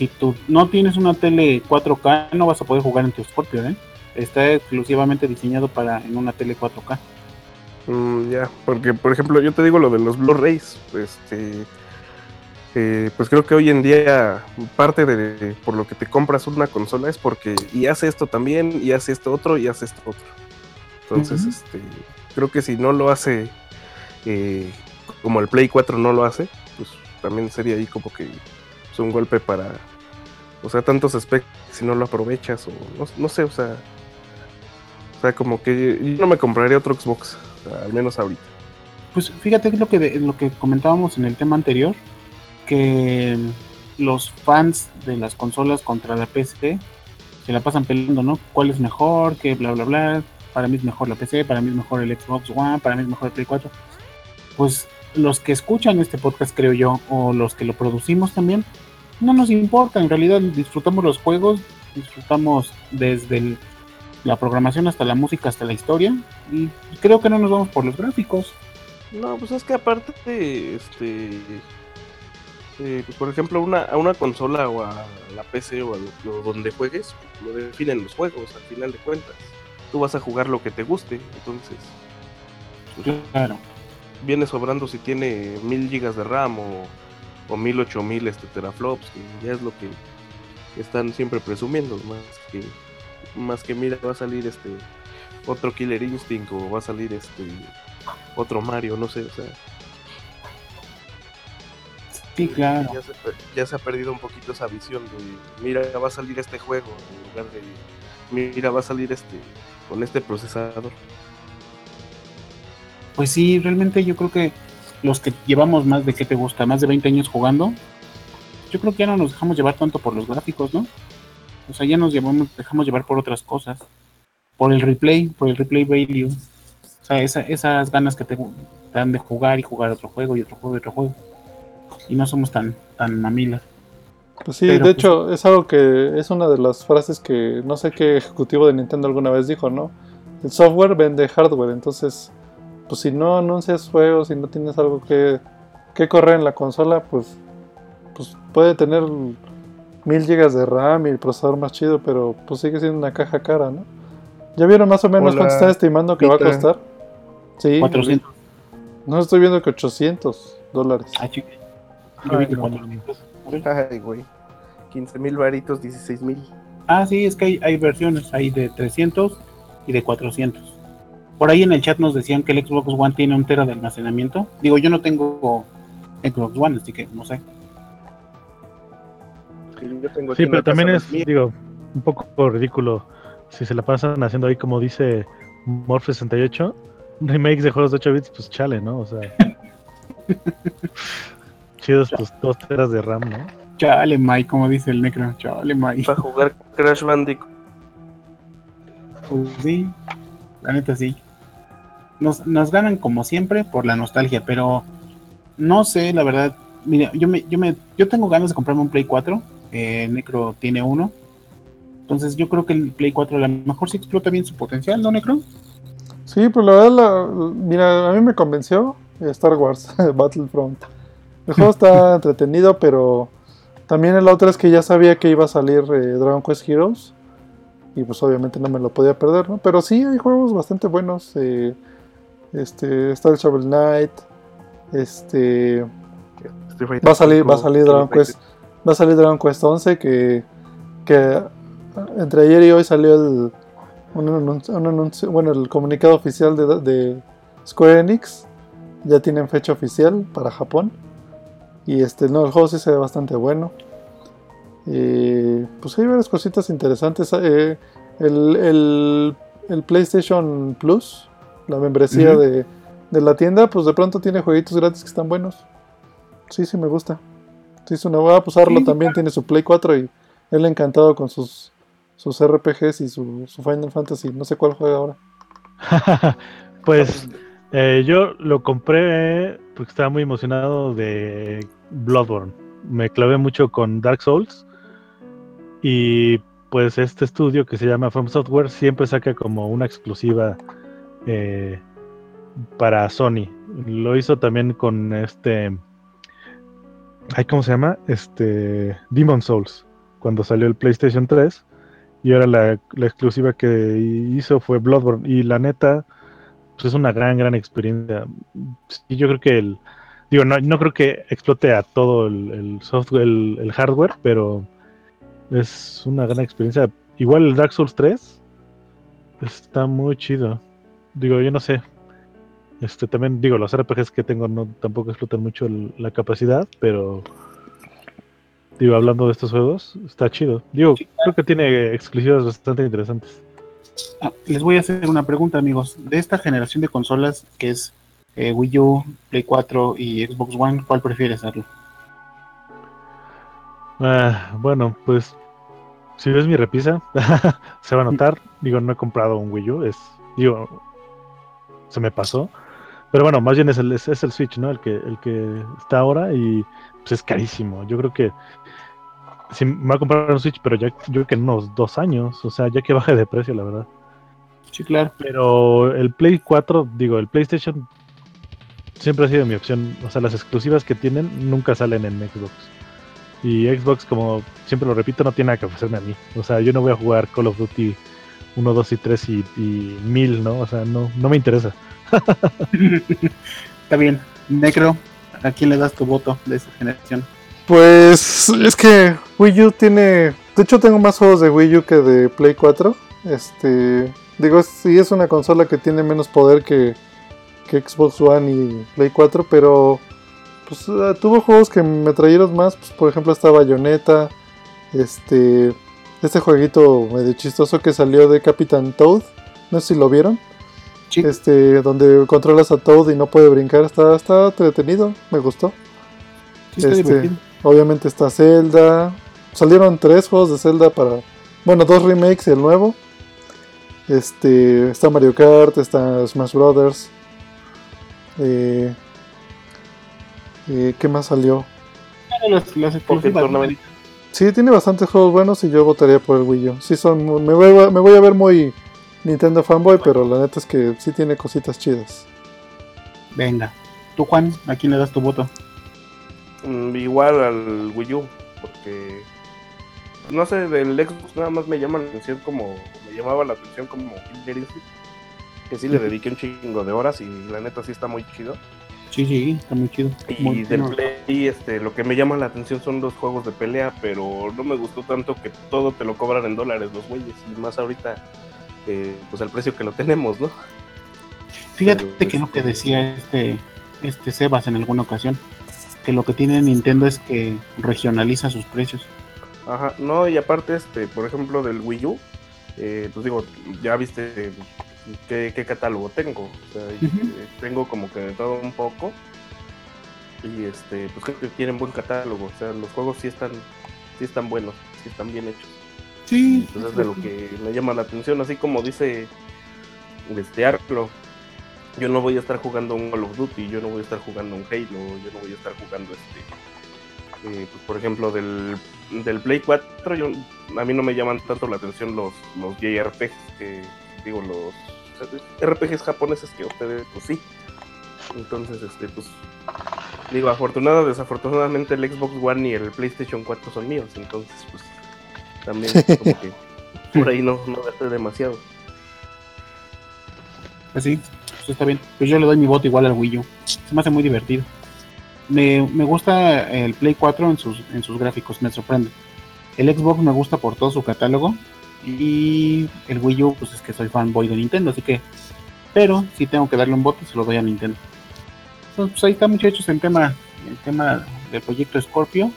si tú no tienes una tele 4K, no vas a poder jugar en tu Scorpio, ¿eh? Está exclusivamente diseñado para en una tele 4K. Mm, ya, porque por ejemplo, yo te digo lo de los Blu-rays, este, eh, pues creo que hoy en día parte de por lo que te compras una consola es porque y hace esto también, y hace esto otro, y hace esto otro. Entonces, este, creo que si no lo hace eh, como el Play 4 no lo hace, pues también sería ahí como que pues, un golpe para, o sea, tantos specs si no lo aprovechas o no, no sé, o sea, o sea, como que yo no me compraría otro Xbox, al menos ahorita. Pues fíjate lo que lo que comentábamos en el tema anterior, que los fans de las consolas contra la PC se la pasan peleando, ¿no? ¿Cuál es mejor? Que bla bla bla. Para mí es mejor la PC, para mí es mejor el Xbox One, para mí es mejor el Play 4. Pues los que escuchan este podcast, creo yo, o los que lo producimos también, no nos importa. En realidad disfrutamos los juegos, disfrutamos desde el- la programación hasta la música, hasta la historia, y creo que no nos vamos por los gráficos. No, pues es que aparte, este, eh, pues por ejemplo, una, a una consola o a la PC o a lo, lo- donde juegues, lo definen los juegos, al final de cuentas. Tú vas a jugar lo que te guste, entonces pues, Claro. viene sobrando si tiene mil gigas de RAM o, o mil ocho mil este, teraflops, que ya es lo que están siempre presumiendo, más que, más que mira, va a salir este otro Killer Instinct o va a salir este otro Mario, no sé, o sea, Sí, claro. ya se, ya se ha perdido un poquito esa visión de mira, va a salir este juego en lugar de mira, va a salir este con este procesador. Pues sí, realmente yo creo que los que llevamos más de, ¿qué te gusta? Más de 20 años jugando, yo creo que ya no nos dejamos llevar tanto por los gráficos, ¿no? O sea, ya nos llevamos, dejamos llevar por otras cosas. Por el replay, por el replay value. O sea, esa- esas ganas que te dan de jugar y jugar otro juego y otro juego y otro juego. Y no somos tan, tan mamilas. Pues sí, Pero, de pues- hecho, es algo que es una de las frases que no sé qué ejecutivo de Nintendo alguna vez dijo, ¿no? El software vende hardware, entonces, pues si no anuncias juegos y no tienes algo que que correr en la consola, pues, pues puede tener mil gigas de RAM y el procesador más chido, pero pues sigue siendo una caja cara, ¿no? ¿Ya vieron más o menos Hola, cuánto están estimando que va a costar? Sí, 400. no estoy viendo que 800 dólares. Ah, chica. Yo vi Ay, que no, 400. Ay, güey. 15 mil varitos, 16 mil. Ah, sí, es que hay, hay versiones, hay de 300 y de 400. Por ahí en el chat nos decían que el Xbox One tiene un tera de almacenamiento. Digo, yo no tengo Xbox One, así que no sé. Yo tengo aquí Sí, pero también es, digo, un poco ridículo si se la pasan haciendo ahí como dice Morph68, remakes de juegos de 8 bits, pues chale, ¿no? O sea, chidos pues dos teras de RAM, ¿no? Chale, Mike, como dice el Necro. Chale, Mike. Para jugar Crash Bandicoot. Pues sí, la neta sí. Nos, nos ganan como siempre por la nostalgia, pero no sé, la verdad. Mira, yo me, yo me, yo tengo ganas de comprarme un Play 4. Eh, Necro tiene uno. Entonces yo creo que el Play 4 a lo mejor sí explota bien su potencial, ¿no, Necro? Sí, pues la verdad, la- mira, a mí me convenció Star Wars Battlefront. El juego está entretenido, pero también el otro es que ya sabía que iba a salir eh, Dragon Quest Heroes. Y pues obviamente no me lo podía perder, ¿no? Pero sí hay juegos bastante buenos. eh, este, está el Shovel Knight. Este. Va a salir, va a salir Dragon Quest. Va a salir Dragon Quest 11 que, que entre ayer y hoy salió el un anuncio, un anuncio- bueno, el comunicado oficial de, de Square Enix. Ya tienen fecha oficial para Japón. Y este, no, el juego sí se ve bastante bueno. Y, pues hay varias cositas interesantes. eh, el, el- el PlayStation Plus, la membresía de, de la tienda, pues de pronto tiene jueguitos gratis que están buenos. Sí, sí me gusta. Sí, es una voy a usarlo Sí, también, tiene su Play 4 y él encantado con sus, sus RPGs y su, su Final Fantasy. No sé cuál juega ahora. pues eh, yo lo compré porque estaba muy emocionado de Bloodborne. Me clavé mucho con Dark Souls y pues este estudio que se llama From Software siempre saca como una exclusiva eh, para Sony. Lo hizo también con este... Ay, ¿Cómo se llama? Este Demon Souls, cuando salió el PlayStation 3. Y ahora la, exclusiva que hizo fue Bloodborne. Y la neta, pues es una gran, gran experiencia. Yo creo que el. Digo, no, no creo que explote a todo el, software, el hardware, pero es una gran experiencia. Igual el Dark Souls 3 está muy chido. Digo, yo no sé. Este también, digo, los RPGs que tengo no tampoco explotan mucho el- la capacidad, pero digo, hablando de estos juegos, está chido. Digo, creo que tiene exclusivas bastante interesantes. Ah, les voy a hacer una pregunta, amigos. De esta generación de consolas, que es eh, Wii U, Play 4 y Xbox One, ¿cuál prefieres hacerlo? Ah, bueno, pues si ves mi repisa, se va a notar. Digo, no he comprado un Wii U, es, digo, se me pasó. Pero bueno, más bien es el, es, es el Switch, ¿no? El que, el que está ahora y pues es carísimo. Yo creo que si me va a comprar un Switch, pero ya yo creo que en unos dos años, o sea, ya que baje de precio, la verdad. Sí, claro. Pero el Play 4, digo, el PlayStation siempre ha sido mi opción. O sea, las exclusivas que tienen nunca salen en Xbox. Y Xbox, como siempre lo repito, no tiene nada que ofrecerme a mí. O sea, yo no voy a jugar Call of Duty 1, 2 y 3 y, y 1000, ¿no? O sea, no, no me interesa. Está bien. Necro, ¿a quién le das tu voto de esa generación? Pues es que Wii U tiene. De hecho, tengo más juegos de Wii U que de Play 4. Este. Digo, sí es una consola que tiene menos poder que, que Xbox One y Play 4, pero. Pues eh, tuvo juegos que me trajeron más. Pues, por ejemplo, está Bayonetta. Este. Este jueguito medio chistoso que salió de Captain Toad. No sé si lo vieron. Sí. Este. Donde controlas a Toad y no puede brincar. Está, está entretenido. Me gustó. Sí, está Este. Obviamente está Zelda. Salieron tres juegos de Zelda para. Bueno, dos remakes y el nuevo. Este. Está Mario Kart, está Smash Brothers. Eh, eh, ¿Qué más salió? Exclusivas, ¿no? Tournament- Sí, tiene bastantes juegos buenos y yo votaría por el Wii U. Sí, son. Me voy, a- me voy a ver muy Nintendo fanboy, pero la neta es que sí tiene cositas chidas. Venga. Tú, Juan, ¿a quién le das tu voto? Mm, igual al Wii U, porque no sé, del Xbox nada más me llama la atención como me llamaba la atención como Killer Instinct, que sí le dediqué un chingo de horas y la neta sí está muy chido. Sí, sí, está muy chido. Y Muy del. Play, este, lo que me llama la atención son los juegos de pelea, pero no me gustó tanto que todo te lo cobran en dólares los güeyes, y más ahorita, eh, pues al precio que lo tenemos, ¿no? Fíjate Pero, que lo que este- decía este, este Sebas en alguna ocasión, que lo que tiene Nintendo es que regionaliza sus precios. Ajá, no, y aparte, este, por ejemplo, del Wii U, eh, pues digo, ya viste qué, qué catálogo tengo. O sea, eh, tengo como que de todo un poco. Y este, pues creo que tienen buen catálogo. O sea, los juegos sí están, sí están buenos, sí están bien hechos. Sí, Entonces es de lo que me llama la atención, así como dice este Arclo. Yo no voy a estar jugando un Call of Duty, yo no voy a estar jugando un Halo, yo no voy a estar jugando este, eh, pues, por ejemplo del, del Play 4, yo, a mí no me llaman tanto la atención los, los JRPGs, que digo los RPGs japoneses que ustedes, pues sí. Entonces, este, pues digo, afortunado, desafortunadamente el Xbox One y el PlayStation 4 son míos, entonces pues también como que por ahí no, no gasté demasiado. Pues sí, pues está bien. Pues yo le doy mi voto igual al Wii U. Se me hace muy divertido. Me, me gusta el Play 4 en sus, en sus gráficos, me sorprende. El Xbox me gusta por todo su catálogo. Y el Wii U, pues es que soy fanboy de Nintendo, así que. Pero si tengo que darle un voto, se lo doy a Nintendo. Entonces, pues ahí está, muchachos, el tema, el tema del proyecto Scorpio.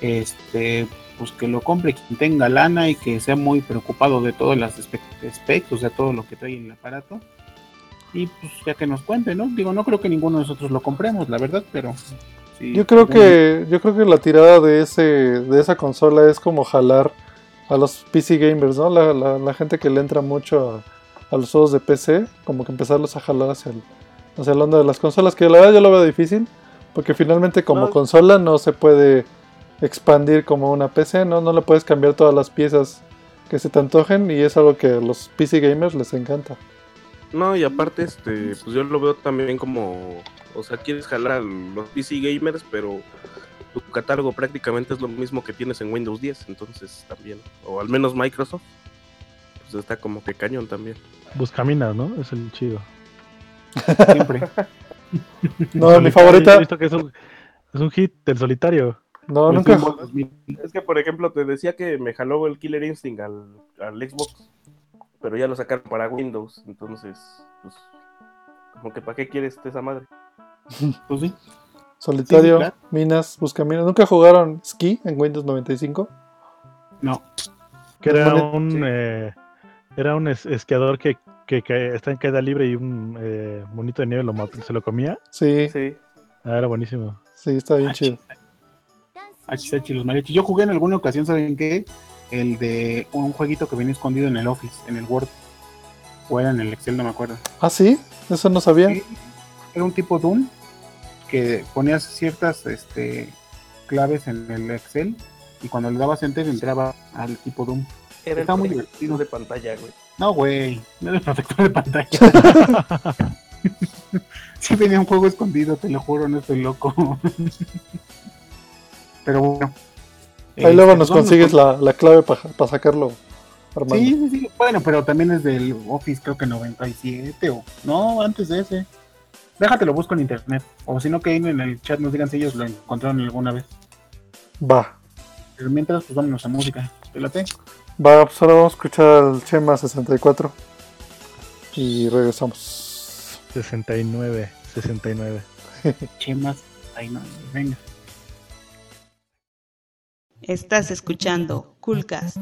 Este, pues que lo compre quien tenga lana y que sea muy preocupado de todas las specs, o sea, todo lo que trae el aparato. Y pues ya que nos cuente, ¿no? Digo, no creo que ninguno de nosotros lo compremos, la verdad, pero sí, Yo creo que yo creo que la tirada de ese de esa consola es como jalar a los PC gamers, ¿no? La, la- la gente que le entra mucho a, a los juegos de PC, como que empezarlos a jalar hacia el, hacia el onda de las consolas, que la verdad yo lo veo difícil, porque finalmente como No. consola no se puede expandir como una PC, ¿no? No le puedes cambiar todas las piezas que se te antojen y es algo que a los PC gamers les encanta. No, y aparte, este, pues yo lo veo también como, o sea, quieres jalar a los PC gamers, pero tu catálogo prácticamente es lo mismo que tienes en Windows 10, entonces también, o al menos Microsoft, pues está como que cañón también. Buscaminas, ¿no? Es el chido. siempre. No, mi favorita, He visto que es un, es un hit del solitario. no, El nunca, 2000. Es que, por ejemplo, te decía que me jaló el Killer Instinct al, al Xbox, pero ya lo sacaron para Windows, entonces, pues, como que para qué quieres esa madre. Pues sí. Solitario, Sí. Minas, Buscaminas. ¿Nunca jugaron Ski en Windows 95? No. Que era un sí. eh, era un es- esquiador que, que, que está en caída libre y un eh, monito de nieve lo se lo comía. Sí, Sí, Ah, era buenísimo. sí, está bien Ah, chido. HH los mariachis. Yo jugué en alguna ocasión, ¿saben qué? El de un jueguito que venía escondido en el Office, en el Word. O era en el Excel, no me acuerdo. Ah, sí, eso no sabía. Sí, Era un tipo Doom que ponías ciertas este, claves en el Excel y cuando le dabas enter entraba al tipo Doom. era Está muy divertido. de pantalla, güey. No, güey, no era el protector de pantalla. sí venía un juego escondido, te lo juro, no estoy loco. Pero bueno. Ahí luego Este, nos consigues con- la, la clave para sacarlo, Armando. Sí, sí, sí. Bueno, pero también es del Office, creo que 97 o. No, antes de ese. Déjate lo busco en internet. O si no, que en el chat nos digan si ellos lo encontraron alguna vez. Va, Pero mientras, pues vámonos a música. Espérate. va, pues ahora vamos a escuchar al Chema 64 y regresamos. 69, 69. Chemas. Ay, no, venga. Estás escuchando Coolcast.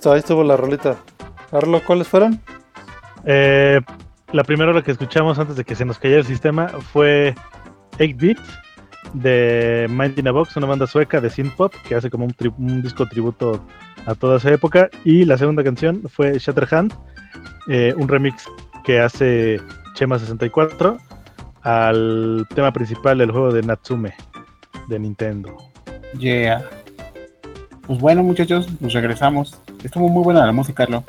Listo, ahí estuvo la rolita. Arlo, ¿cuáles fueron? Eh, la primera hora que escuchamos antes de que se nos cayera el sistema fue 8 Bit de Mind in a Box, una banda sueca de synth pop que hace como un, tri- un disco tributo a toda esa época. Y la segunda canción fue Shatterhand, eh, un remix que hace Chema64 al tema principal del juego de Natsume de Nintendo. Yeah. Pues bueno, muchachos, nos regresamos. Estuvo muy buena la música, Carlos.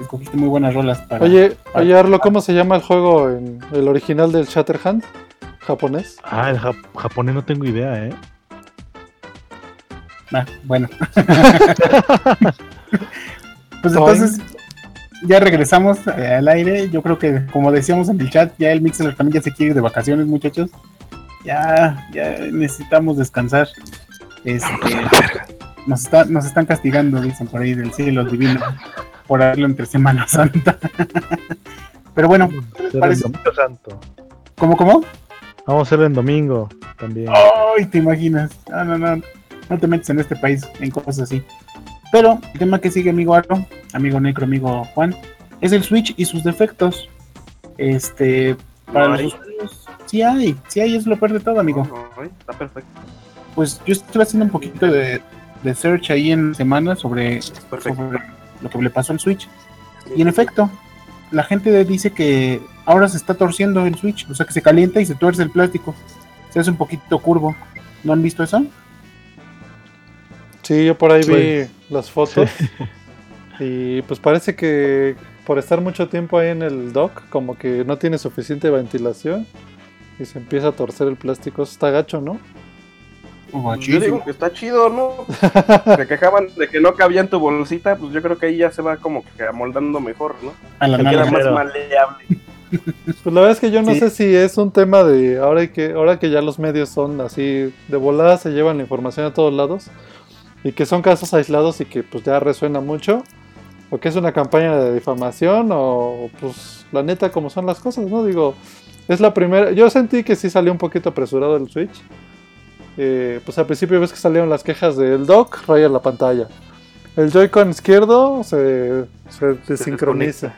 Escogiste muy buenas rolas para. Oye, oye Arlo, ¿cómo se llama el juego en el original del Shatterhand? ¿Japonés? Ah, el jap- japonés no tengo idea, ¿eh? Ah, bueno. pues entonces, ya regresamos eh, al aire. Yo creo que, como decíamos en el chat, ya el Mixer también ya se quiere ir de vacaciones, muchachos. Ya, ya necesitamos descansar. Este, nos, está- nos están castigando, dicen por ahí del cielo divino, por hacerlo entre Semana Santa. Pero bueno, parece- Santo. ¿cómo, cómo? Vamos a hacerlo en domingo también. Ay, te imaginas. No, no, no. No te metes en este país en cosas así. Pero el tema que sigue, amigo Arlo, amigo Necro, amigo Juan, es el Switch y sus defectos. Este, para No los hay. usuarios, sí hay, sí hay, es lo peor de todo, amigo. Está perfecto. Pues yo estuve haciendo un poquito de, de search ahí en semana sobre, lo que le pasó al Switch. Y en efecto, la gente dice que ahora se está torciendo el Switch, o sea que se calienta y se tuerce el plástico. Se hace un poquito curvo. ¿No han visto eso? Sí, yo por ahí vi las fotos. Y pues parece que por estar mucho tiempo ahí en el dock, como que no tiene suficiente ventilación. Y se empieza a torcer el plástico. Eso está gacho, ¿no? Yo digo que está chido, ¿no? Se quejaban de que no cabía en tu bolsita, pues yo creo que ahí ya se va como que amoldando mejor, ¿no? A la Que nalga. más maleable. Pues la verdad es que yo no Sí. sé si es un tema de ahora que ahora que ya los medios son así de volada se llevan la información a todos lados y que son casos aislados y que pues ya resuena mucho o que es una campaña de difamación o pues la neta como son las cosas, ¿no? Digo, es la primera, yo sentí que sí salió un poquito apresurado el Switch. Eh, pues al principio ves que salieron las quejas del dock, raya la pantalla. El Joy-Con izquierdo se, se desincroniza.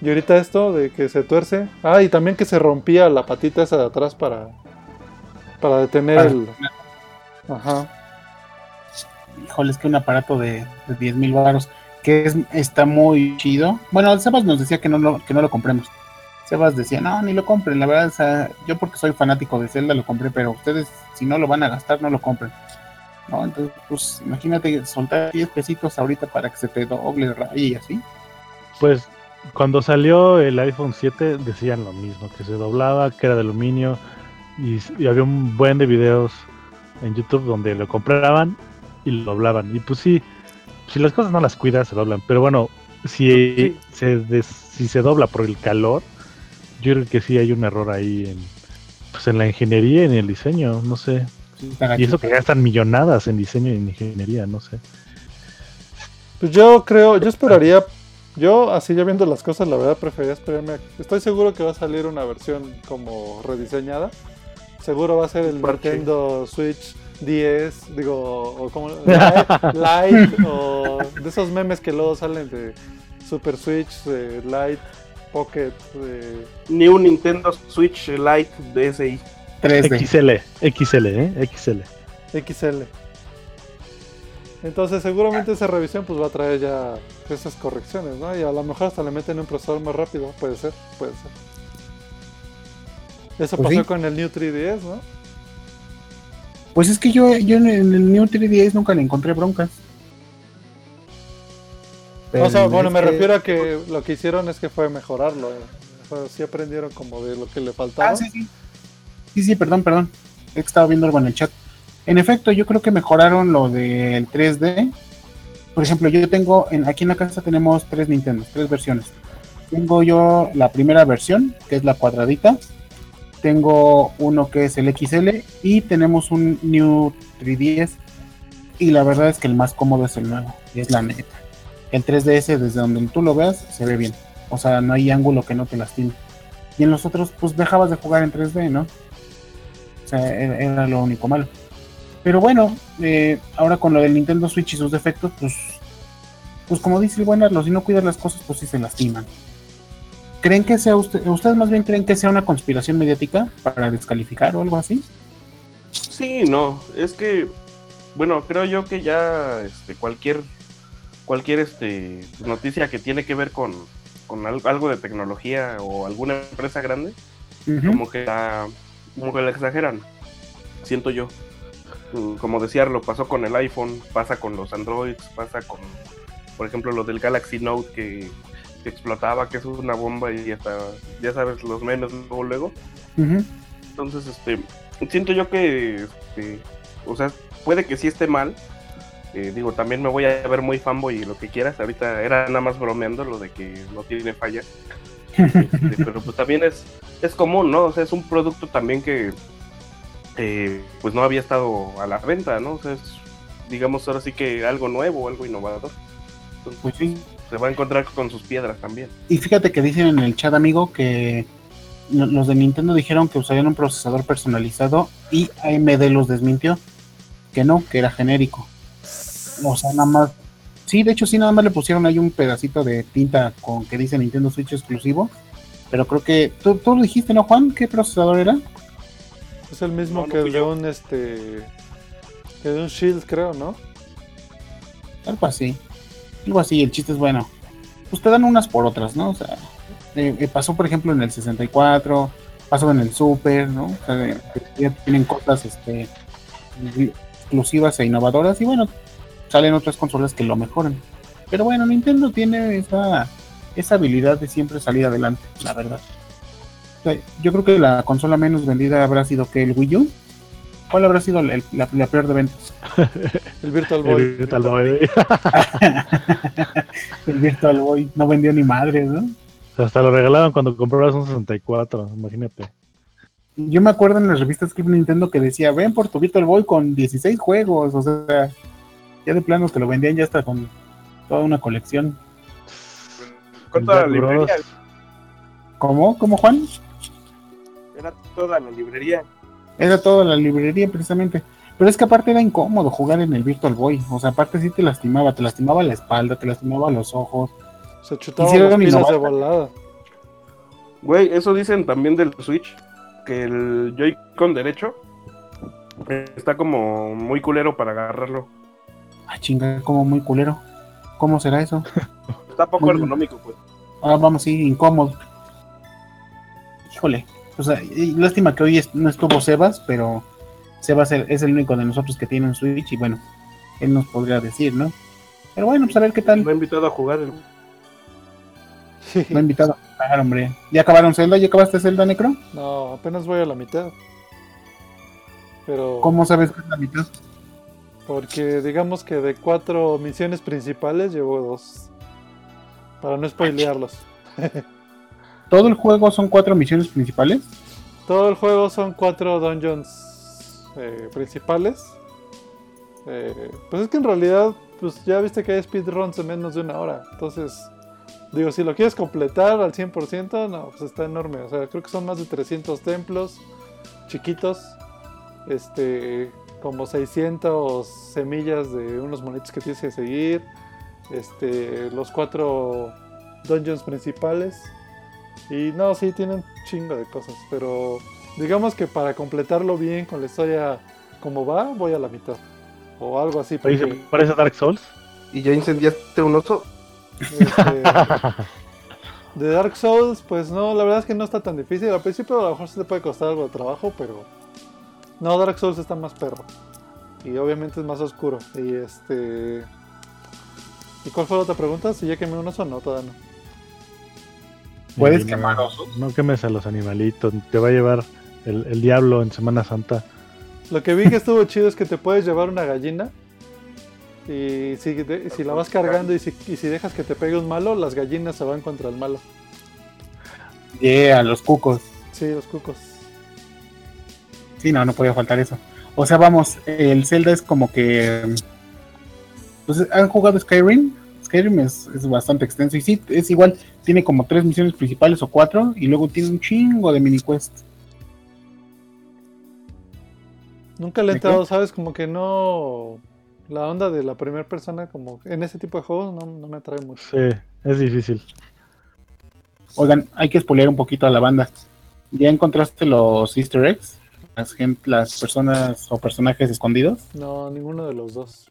Y ahorita esto de que se tuerce. Ah, y también que se rompía la patita esa de atrás para, para detener Para el. Ajá. Híjole, es que un aparato de, de 10 mil baros que es, está muy chido. Bueno, Sebas nos decía que no, lo, que no lo compremos. Sebas decía, no, ni lo compren. La verdad, o sea, yo porque soy fanático de Zelda lo compré, pero ustedes, si no lo van a gastar, no lo compren. ¿No? Entonces, pues imagínate soltar 10 pesitos ahorita para que se te doble y así. Pues cuando salió el iPhone 7 decían lo mismo, que se doblaba, que era de aluminio y, y había un buen de videos en YouTube donde lo compraban y lo doblaban. Y pues sí, si las cosas no las cuidas se doblan, pero bueno, si se des- si se dobla por el calor, yo creo que sí hay un error ahí en pues en la ingeniería y en el diseño, no sé. Sí, Y eso que gastan millonadas en diseño y en ingeniería, no sé. Pues yo creo, yo esperaría. Yo, así ya viendo las cosas, la verdad preferiría esperarme. a- Estoy seguro que va a salir una versión como rediseñada. Seguro va a ser el Parche. Nintendo Switch 10, digo, o como Lite, Lite, o de esos memes que luego salen de Super Switch, de Lite, Pocket, de Ni un Nintendo Switch Lite DSi. 3D. XL, XL, ¿eh? XL. XL. Entonces seguramente esa revisión pues va a traer ya esas correcciones, ¿no? Y a lo mejor hasta le meten un procesador más rápido, puede ser, puede ser. Eso Pues pasó sí. con el New 3DS, ¿no? Pues es que yo, yo en el New 3DS nunca le encontré broncas. O sea, bueno, me que- refiero a que lo que hicieron es que fue mejorarlo. eh. O sea, sí aprendieron como de lo que le faltaba. Ah, sí, sí. Sí, sí, perdón, perdón. Es que estaba viendo algo en el chat. En efecto, yo creo que mejoraron lo del 3D. Por ejemplo, yo tengo, en, aquí en la casa tenemos tres Nintendo, tres versiones. Tengo yo la primera versión, que es la cuadradita. Tengo uno que es el XL y tenemos un New 3DS. Y la verdad es que el más cómodo es el nuevo, y es la neta. El 3DS, desde donde tú lo veas, se ve bien. O sea, no hay ángulo que no te lastime. Y en los otros, pues dejabas de jugar en 3D, ¿no? O sea, era, era lo único malo. Pero bueno, eh, ahora con lo del Nintendo Switch y sus defectos, pues pues como dice el buen Arlo, si no cuidas las cosas, pues sí se lastiman. ¿Creen que sea usted, ustedes más bien creen que sea una conspiración mediática para descalificar o algo así? Sí, no, es que, bueno, creo yo que ya este, cualquier, cualquier este, noticia que tiene que ver con, con al- algo de tecnología o alguna empresa grande, como que la, como que la exageran, siento yo. Mm, Como decía, lo pasó con el iPhone, pasa con los Androids, pasa con, por ejemplo, lo del Galaxy Note que, que explotaba, que es una bomba y hasta, ya sabes, los memes luego, luego. Entonces, este, siento yo que, este, o sea, puede que sí esté mal. Eh, digo, también me voy a ver muy fanboy y lo que quieras. Ahorita era nada más bromeando lo de que no tiene falla. Este, pero pues también es, es común, ¿no? O sea, es un producto también que, eh, pues no había estado a la venta, ¿no? O sea, es, digamos, ahora sí que algo nuevo, algo innovador. Entonces, Pues sí. se va a encontrar con sus piedras también. Y fíjate que dicen en el chat, amigo, que lo- los de Nintendo dijeron que usarían un procesador personalizado y AMD los desmintió. Que no, que era genérico. O sea, nada más. Sí, de hecho, sí, nada más le pusieron ahí un pedacito de tinta con que dice Nintendo Switch exclusivo. Pero creo que. ¿Tú, tú lo dijiste, no, Juan? ¿Qué procesador era? Es el mismo No, no que el de un este. Que de un Shield, creo, ¿no? Algo así. Algo así, el chiste es bueno. Pues te dan unas por otras, ¿no? O sea, eh, eh, pasó por ejemplo en el 64, pasó en el Super, ¿no? O sea, ya tienen cosas este, exclusivas e innovadoras y bueno, salen otras consolas que lo mejoran. Pero bueno, Nintendo tiene esa, esa habilidad de siempre salir adelante, la verdad. O sea, yo creo que la consola menos vendida habrá sido que el Wii U. ¿Cuál habrá sido el- la, la peor de ventas? El Virtual Boy. El Virtual Boy. el Virtual Boy no vendió ni madres, ¿no? Hasta lo regalaban cuando comprabas un 64, imagínate. Yo me acuerdo en las revistas Club Nintendo que decía, ven por tu Virtual Boy con 16 juegos, o sea, ya de planos que lo vendían ya hasta con toda una colección. Con toda la Jack librería, Bros. ¿Cómo? ¿Cómo Juan? era toda la librería. Era toda la librería precisamente. Pero es que aparte era incómodo jugar en el Virtual Boy, o sea, aparte sí te lastimaba, te lastimaba la espalda, te lastimaba los ojos. Se chutaba Hicieron las pilas de volada. Güey, eso dicen también del Switch, que el Joy-Con derecho está como muy culero para agarrarlo. Ah, chinga, como muy culero. ¿Cómo será eso? Está poco Muy- ergonómico, pues. Ah, vamos, sí, incómodo. Híjole, o sea, y lástima que hoy no estuvo Sebas, pero Sebas es el único de nosotros que tiene un Switch y bueno, él nos podría decir, ¿no? Pero bueno, pues a ver qué tal. Me ha invitado a jugar el... Lo he invitado a jugar, hombre. ¿Ya acabaron Zelda? ¿Ya acabaste Zelda, Necro? No, apenas voy a la mitad. Pero. ¿Cómo sabes que es la mitad? Porque digamos que de cuatro misiones principales llevo dos. Para no spoilearlos. ¿Todo el juego son cuatro misiones principales? Todo el juego son cuatro dungeons eh, principales. Eh, pues es que en realidad, pues ya viste que hay speedruns en menos de una hora. Entonces, digo, si lo quieres completar al 100%, no, pues está enorme. O sea, creo que son más de 300 templos chiquitos. Este, como 600 semillas de unos monitos que tienes que seguir. Este, los cuatro dungeons principales. Y no, sí, tienen un chingo de cosas, pero digamos que para completarlo bien con la historia como va, voy a la mitad. O algo así. Oye, ¿se Porque, parece a Dark Souls? ¿Y ya incendiaste un oso? este, de Dark Souls, pues no, la verdad es que no está tan difícil. Al principio a lo mejor se te puede costar algo de trabajo, pero no, Dark Souls está más perro. Y obviamente es más oscuro. Y este... ¿Y cuál fue la otra pregunta? Si ya quemé un oso, no, todavía no. ¿Puedes quemar no, osos? No quemes a los animalitos, te va a llevar el, el diablo en Semana Santa. Lo que vi que estuvo chido es que te puedes llevar una gallina y si, de- si la vas cargando y si, y si dejas que te pegue un malo, las gallinas se van contra el malo. Yeah, los cucos. Sí, los cucos. Sí, no, no podía faltar eso. O sea, vamos, el Zelda es como que. Pues, ¿Han jugado Skyrim? Skyrim es, es bastante extenso y sí, es igual. Tiene como tres misiones principales o cuatro y luego tiene un chingo de mini quest. Nunca le he entrado, ¿sabes? Como que no... La onda de la primera persona, como en ese tipo de juegos, no, no me atrae mucho. Sí, es difícil. Oigan, hay que spoilear un poquito a la banda. ¿Ya encontraste los easter eggs? Las, personas o personajes escondidos. No, ninguno de los dos.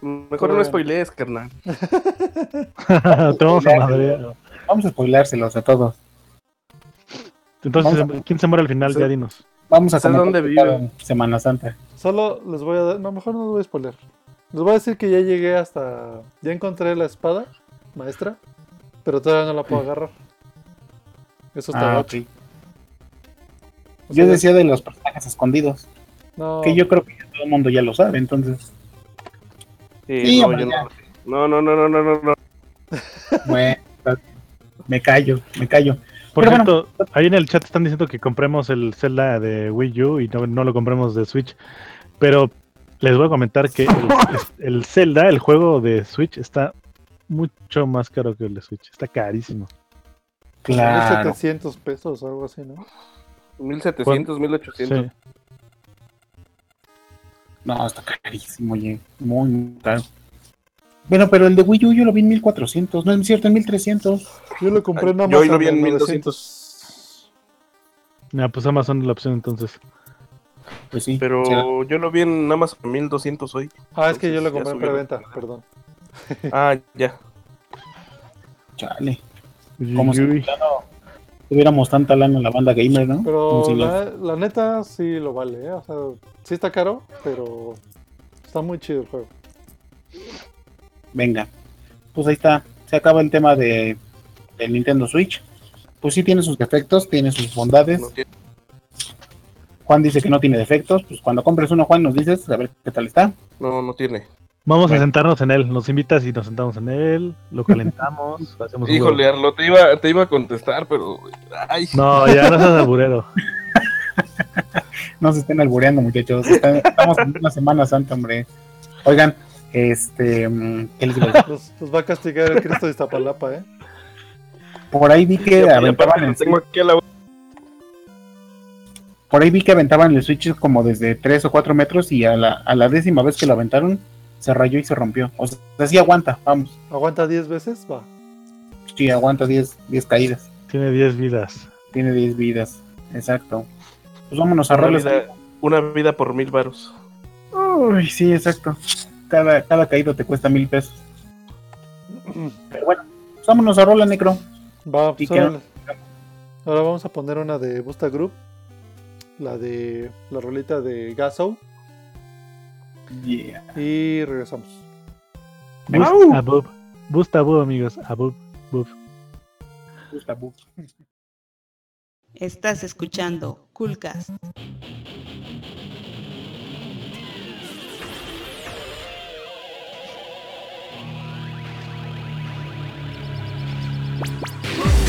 Mejor no spoilees, carnal. Te vamos a madrear. Vamos a spoilárselos a todos. Entonces, ¿quién se muere al final? Sí. Ya dinos. Vamos a ¿Sabes comentar dónde vive? Semana Santa. Solo les voy a dar. No, mejor no les voy a spoiler. Les voy a decir que ya llegué hasta. Ya encontré la espada maestra, pero todavía no la puedo agarrar. Eso está Ah. O Yo sea, decía de los personajes escondidos, No, que yo creo que ya todo el mundo ya lo sabe, entonces. Sí, Sí, no, yo no. No, no, no, no, no, no. Bueno, me callo, me callo. Por Pero cierto, ahí en el chat están diciendo que compremos el Zelda de Wii U y no, no lo compremos de Switch. Pero les voy a comentar que el, el Zelda, el juego de Switch, está mucho más caro que el de Switch. Está carísimo. Claro. 700 pesos o algo así, ¿no? 1700, 1800. Sí. No, está carísimo, oye. Muy, muy caro. Bueno, pero el de Wii U yo lo vi en 1400, no es cierto, en 1300. Yo lo compré en yo Amazon hoy lo vi en en 1200. Ah, pues Amazon es la opción entonces. Pues sí. Pero será. yo lo vi en Amazon 1200 hoy. Ah, es que yo lo compré en preventa, perdón. Ah, ya. Chale. Como si tuviéramos tanta lana en la banda gamer, ¿no? Pero si la, la neta sí lo vale, ¿eh? O sea, sí está caro, pero está muy chido el juego. Venga. Pues ahí está. Se acaba el tema de del Nintendo Switch. Pues sí tiene sus defectos, tiene sus bondades. No tiene- Juan dice que no tiene defectos. Pues cuando compres uno, Juan, nos dices a ver qué tal está. No, no tiene. Vamos Bueno. a sentarnos en él. Nos invitas y nos sentamos en él. Lo calentamos. hacemos un Híjole. Arlo, te iba, te iba a contestar, pero. Ay, No, ya no seas alburero. No se estén albureando, muchachos. Están- estamos en una Semana Santa, hombre. Oigan, este. mm. Los, los va a castigar el Cristo de Iztapalapa, ¿eh? Por ahí vi que aventaban el tengo aquí a la Por ahí vi que aventaban el Switch como desde 3 o 4 metros y a la, a la décima vez que lo aventaron se rayó y se rompió. O sea, sí aguanta, vamos. Aguanta 10 veces, va. Sí, aguanta 10, 10 caídas. Tiene 10 vidas. Tiene 10 vidas. Exacto. Pues vámonos a una roles. vida, una vida por mil varos. Uy, sí, exacto. Cada, cada caído te cuesta mil pesos. Pero bueno, pues vámonos a rola, Necro. Va, ¿Y pues, qué? órale. Ahora vamos a poner una de Busta Group. La de la rolita de Gaso. Yeah. Y regresamos. Boost ¡Au! a amigos. A Bob. Estás escuchando Coolcast.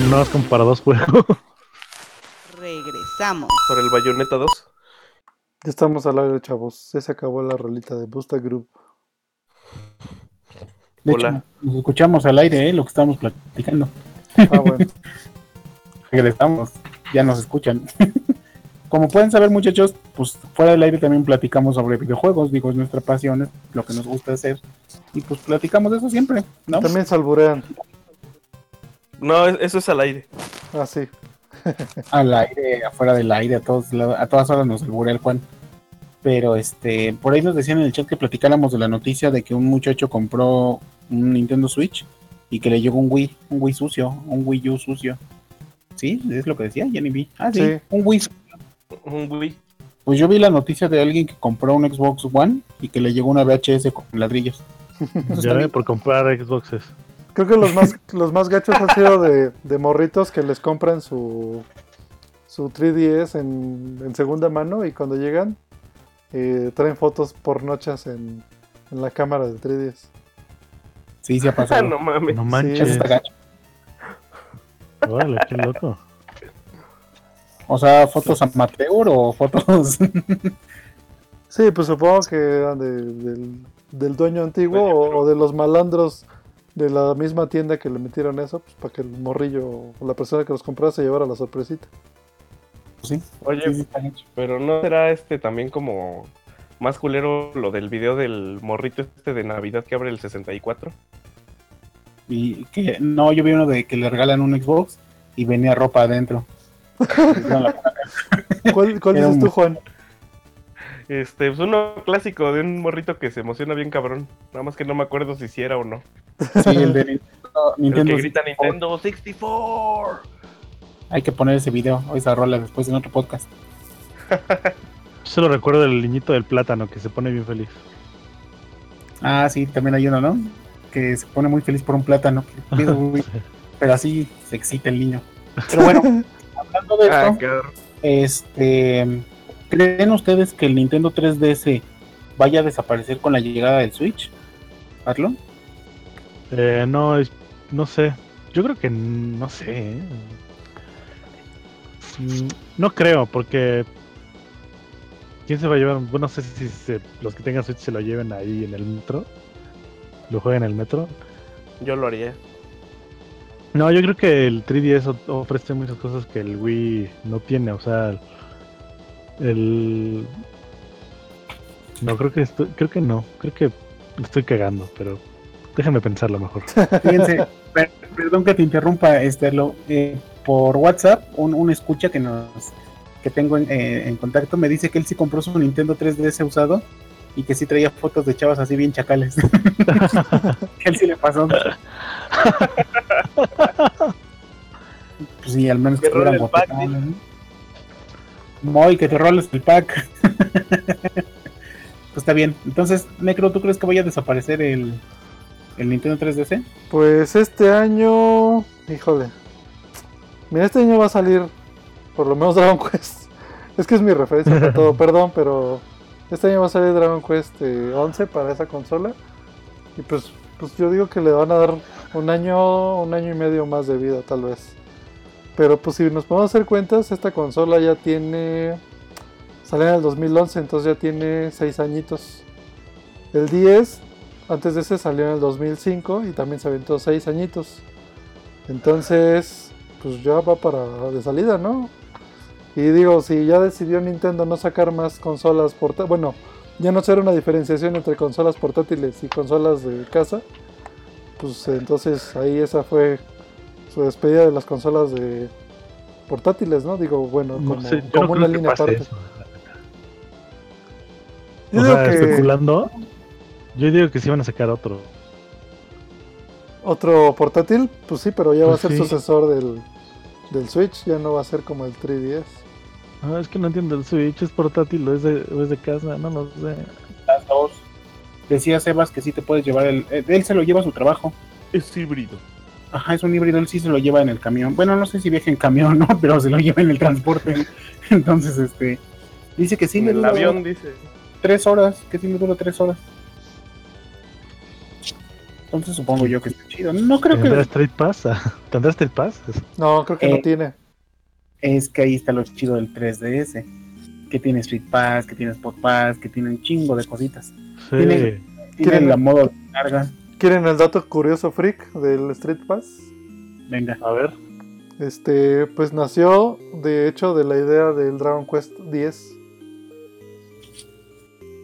más como para dos juegos. Regresamos. Por el Bayonetta 2. Ya estamos al aire, chavos. Ya se acabó la rolita de Busta Group. De Hola. hecho, nos escuchamos al aire, ¿eh? Lo que estábamos platicando. Ah, bueno. Regresamos, ya nos escuchan. Como pueden saber, muchachos, pues fuera del aire también platicamos sobre videojuegos. Digo, es nuestra pasión, es lo que nos gusta hacer. Y pues platicamos de eso siempre, ¿no? También se alburean. No, es- eso es al aire. Ah, sí. al aire, afuera del aire, a, todos, lados- a todas horas nos alburea el Juan. Pero este, por ahí nos decían en el chat que platicáramos de la noticia de que un muchacho compró un Nintendo Switch y que le llegó un Wii, un Wii sucio, un Wii U sucio. ¿Sí? ¿Es lo que decía? Ya ni vi. Ah, sí, Sí. un Wii. su- Un Wii. Pues yo vi la noticia de alguien que compró un Xbox One y que le llegó una VHS con ladrillos. Eso Ya ve, por comprar Xboxes. Creo que los más, los más gachos han sido de, de morritos que les compran su, su 3DS en, en segunda mano y cuando llegan eh, traen fotos pornochas en, en la cámara del 3DS. Sí, sí ha pasado. no mames. No Eso manches. está gacho. Órale, qué loco. O sea, fotos amateur o fotos. Sí, pues supongo que eran de- del, del dueño antiguo o, o de los malandros de la misma tienda que le metieron eso, pues para que el morrillo o la persona que los compró se llevara la sorpresita. sí, Oye, sí, gacho. pero ¿no será este también como más culero lo del video del morrito este de Navidad que abre el 64? Y que no, yo vi uno de que le regalan un Xbox y venía ropa adentro. ¿Cuál, cuál dices un- tú, Juan? Este, pues uno clásico de un morrito que se emociona bien cabrón. Nada más que no me acuerdo si sí era o no. Sí, el de Nintendo. El Nintendo que grita Nintendo 64. Hay que poner ese video o esa rola después en otro podcast. Yo solo recuerdo del niñito del plátano que se pone bien feliz. Ah, sí, también hay uno, ¿no? Que se pone muy feliz por un plátano. Pero así se excita el niño. Pero bueno, hablando de Ah, esto, este, ¿creen ustedes que el Nintendo 3DS vaya a desaparecer con la llegada del Switch? ¿Arlo? Eh, no, es- no sé. Yo creo que no sé. ¿eh? Mm, No creo, porque. ¿Quién se va a llevar? Bueno, no sé si se- los que tengan Switch se lo lleven ahí en el metro. Lo jueguen en el metro. Yo lo haría. No, yo creo que el 3DS o- ofrece muchas cosas que el Wii no tiene. O sea, el. No, creo que estoy- creo que no. Creo que estoy cagando, pero déjame pensarlo mejor. Fíjense, per- perdón que te interrumpa, este, lo, eh, por WhatsApp, un, un escucha que nos que tengo en, eh, en contacto me dice que él sí compró su Nintendo 3DS usado y que sí traía fotos de chavas así bien chacales. que él sí le pasó. pues sí, al menos que Moy, que te roles el pack. pues está bien. Entonces, Necro, ¿tú crees que vaya a desaparecer el, el Nintendo 3DS? Pues este año, híjole. Mira, este año va a salir por lo menos Dragon Quest. Es que es mi referencia para todo, perdón, pero este año va a salir Dragon Quest eh, 11 para esa consola. Y pues, pues yo digo que le van a dar un año, un año y medio más de vida tal vez. Pero pues si nos podemos hacer cuentas, esta consola ya tiene... Salió en el 2011, entonces ya tiene 6 añitos. El 10 antes de ese salió en el 2005 y también se aventó 6 añitos. Entonces, pues ya va para de salida, ¿no? Y digo, si ya decidió Nintendo no sacar más consolas portátiles, bueno, ya no hacer una diferenciación entre consolas portátiles y consolas de casa, pues entonces ahí esa fue su despedida de las consolas de portátiles, ¿no? Digo, bueno, No como, sé, yo como no una línea aparte. eso. Yo o digo sea, que especulando, yo digo que sí van a sacar otro. otro portátil, pues sí, pero ya va a Pues ser sí. sucesor del, del Switch, ya no va a ser como el 3DS. Ah, es que no entiendo el Switch, es portátil o es de, o es de casa, no lo sé. Las dos. Decía Sebas que sí te puedes llevar el. eh, Él se lo lleva a su trabajo. Es híbrido. Ajá, es un híbrido, él sí se lo lleva en el camión. Bueno, no sé si viaja en camión, ¿no? Pero se lo lleva en el transporte. Entonces, este. Dice que sí en le el avión dice. tres horas. Que sí le dura tres horas. Entonces supongo yo que está chido. No creo ¿Tendrá que Street Pass? ¿Tendrá Street Pass? No, creo que no Eh, tiene. es que ahí está lo chido del 3DS. Que tiene Street Pass, que tiene Spot Pass, que tiene un chingo de cositas. Sí. Tiene- Tiene ¿Quieren- la modo de carga. ¿Quieren el dato curioso freak del Street Pass? Venga. A ver. Este, pues nació de hecho de la idea del Dragon Quest 10.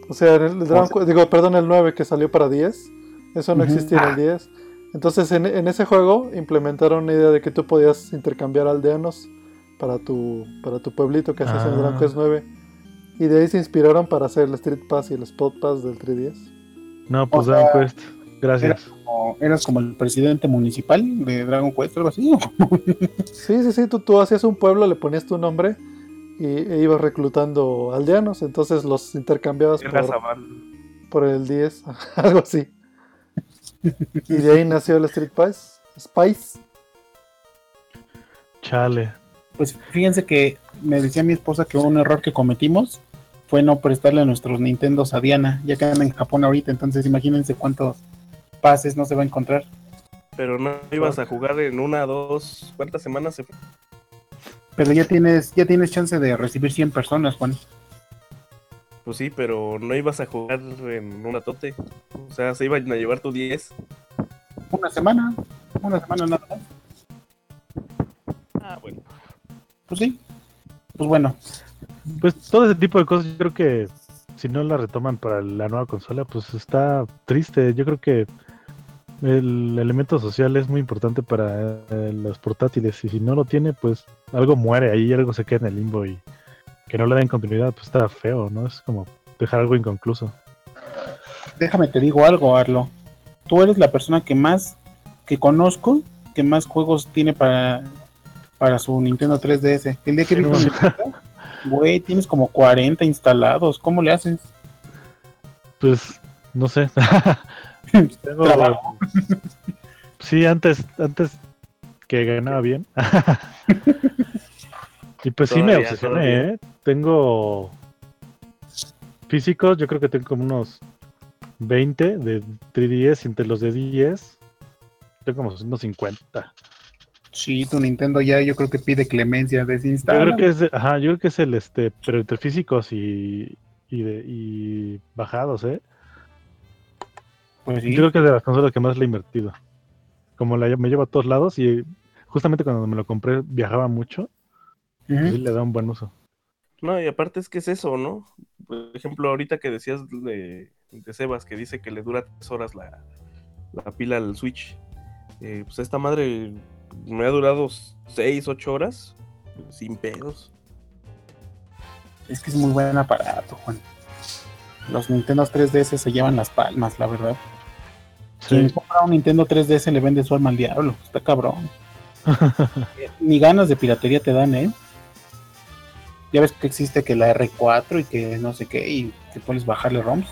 O sea, en el Dragon Quest- digo, perdón, el 9 que salió para 10. Eso no existía en el 10. Entonces, en, en ese juego implementaron una idea de que tú podías intercambiar aldeanos para tu, para tu pueblito que hacías en el Dragon Ah. Quest 9. Y de ahí se inspiraron para hacer el Street Pass y el Spot Pass del 3DS. No, pues O sea, Dragon Quest. Gracias. O eras como el presidente municipal de Dragon Quest algo así. Sí, sí, sí, tú, tú hacías un pueblo, le ponías tu nombre y e ibas reclutando aldeanos, entonces los intercambiabas por, el 10, algo así. Y de ahí nació el Street Pass, Spice. Chale. Pues fíjense que me decía mi esposa que un error que cometimos fue no prestarle nuestros Nintendos a Diana, ya que anda en Japón ahorita, entonces imagínense cuántos pases no se va a encontrar. Pero no ibas a jugar en una, dos, ¿cuántas semanas se fue? Pero ya tienes, ya tienes chance de recibir 100 personas, Juan. Pues sí, pero no ibas a jugar en una tote. O sea, se iban a llevar tu 10. Una semana, una semana nada más. Ah, bueno. Pues sí. Pues bueno, Pues todo ese tipo de cosas, yo creo que si no la retoman para la nueva consola, pues está triste. Yo creo que el elemento social es muy importante para eh, los portátiles y si no lo tiene, pues algo muere ahí, algo se queda en el limbo y que no le den continuidad, pues está feo, ¿no? Es como dejar algo inconcluso. déjame te digo algo, Arlo. Tú eres la persona que más que conozco, que más juegos tiene para, para su Nintendo 3DS. El día que vi Sí. Nintendo, güey, tienes como 40 instalados. ¿Cómo le haces? Pues no sé. Tengo- Trabajo. Sí, antes, antes que ganaba bien. y pues sí me obsesioné, todavía. ¿eh? Tengo físicos, yo creo que tengo como unos 20 de 3DS y entre los de 10 tengo como unos 50. Sí, tu Nintendo ya yo creo que pide clemencia, Yo desinstala. creo que es, de- ajá, yo creo que es el este, pero entre físicos y, y, de, y bajados, ¿eh? Pues sí. Yo creo que es de las consolas que más le he invertido. Como la, me llevo a todos lados y justamente cuando me lo compré viajaba mucho, Ujú. pues le da un buen uso. No, y aparte es que es eso, ¿no? Por ejemplo, ahorita que decías de, de Sebas, que dice que le dura tres horas la, la pila al Switch. eh, pues esta madre me ha durado seis, ocho horas sin pedos. Es que es muy buen aparato, Juan. Los Nintendo 3DS se llevan las palmas, la verdad. Quien Sí. compra un Nintendo 3DS le vende su alma al diablo. Está cabrón. Ni ganas de piratería te dan, ¿eh? Ya ves que existe que la R4 y que no sé qué, y que puedes bajarle ROMs.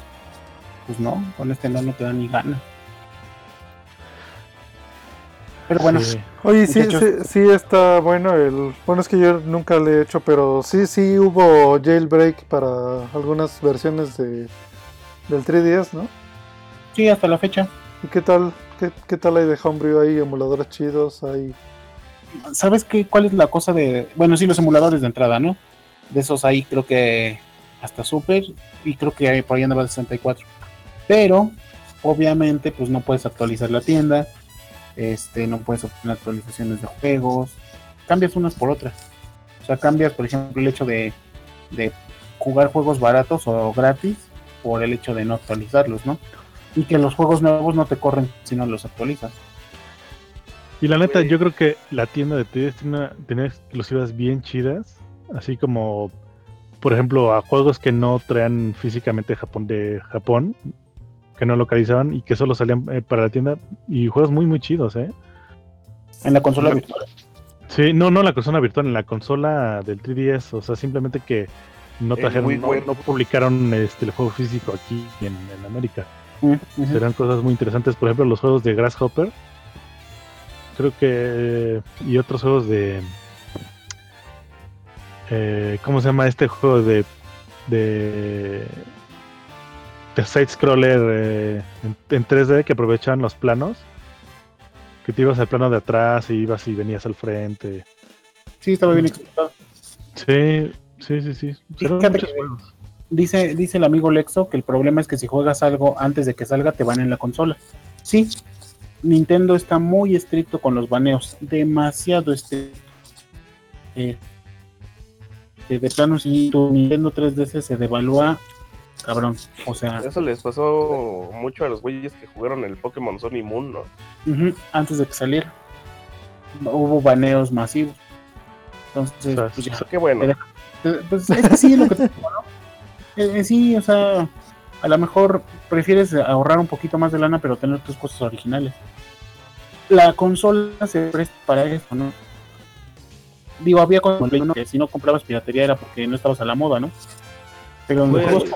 Pues no, con este no, no te dan ni ganas. Pero bueno, Sí. Oye, sí, sí, sí está bueno el... Bueno, es que yo nunca le he hecho, pero sí, sí hubo jailbreak para algunas versiones de, del 3DS, ¿no? sí, hasta la fecha. ¿Y qué tal? ¿Qué, tal hay de Homebrew? ¿Hay emuladores chidos? ¿Hay... ¿Sabes qué? ¿Cuál es la cosa de.? Bueno, sí, los emuladores de entrada, ¿no? De esos ahí creo que hasta Super y creo que por ahí andaba el 64. Pero, obviamente, pues no puedes actualizar la tienda. Este, no puedes obtener actualizaciones de juegos. Cambias unas por otras. O sea, cambias, por ejemplo, el hecho de, de jugar juegos baratos o gratis por el hecho de no actualizarlos, ¿no? Y que los juegos nuevos no te corren si no los actualizas. Y la neta, yo creo que la tienda de 3DS tiene, tiene exclusivas bien chidas. Así como, por ejemplo, a juegos que no traían físicamente Japón de Japón, que no localizaban y que solo salían eh, para la tienda. Y juegos muy, muy chidos, ¿eh? En la consola virtual. Sí, no, no la consola virtual, en la consola del 3DS. O sea, simplemente que no trajeron, no, bueno. no publicaron este, el juego físico aquí en, en América. Mm, serán cosas muy interesantes. Por ejemplo, los juegos de Grasshopper. Creo que. Y otros juegos de. eh, ¿Cómo se llama este juego de. de. de side-scroller eh, en, en 3D que aprovechaban los planos. Que te ibas al plano de atrás y ibas y venías al frente. Sí, estaba bien explicado. Sí, sí, sí, sí. Fíjate muchos que- juegos. Dice, dice el amigo Lexo que el problema es que si juegas algo antes de que salga, te van en la consola. Sí, Nintendo está muy estricto con los baneos, demasiado estricto. Eh, de plano, si tu Nintendo 3DS se devalúa, cabrón. O sea, Eso les pasó mucho a los güeyes que jugaron el Pokémon Sun y Moon, ¿no? antes de que saliera, hubo baneos masivos. Entonces, O sea, pues ya. Qué bueno. Pues es que sí, es lo que te digo, ¿no? Eh, eh, sí, o sea, a lo mejor prefieres ahorrar un poquito más de lana, pero tener tus cosas originales. La consola se presta para eso, ¿no? Digo, había como uno que si no comprabas piratería era porque no estabas a la moda, ¿no? Pero en los juegos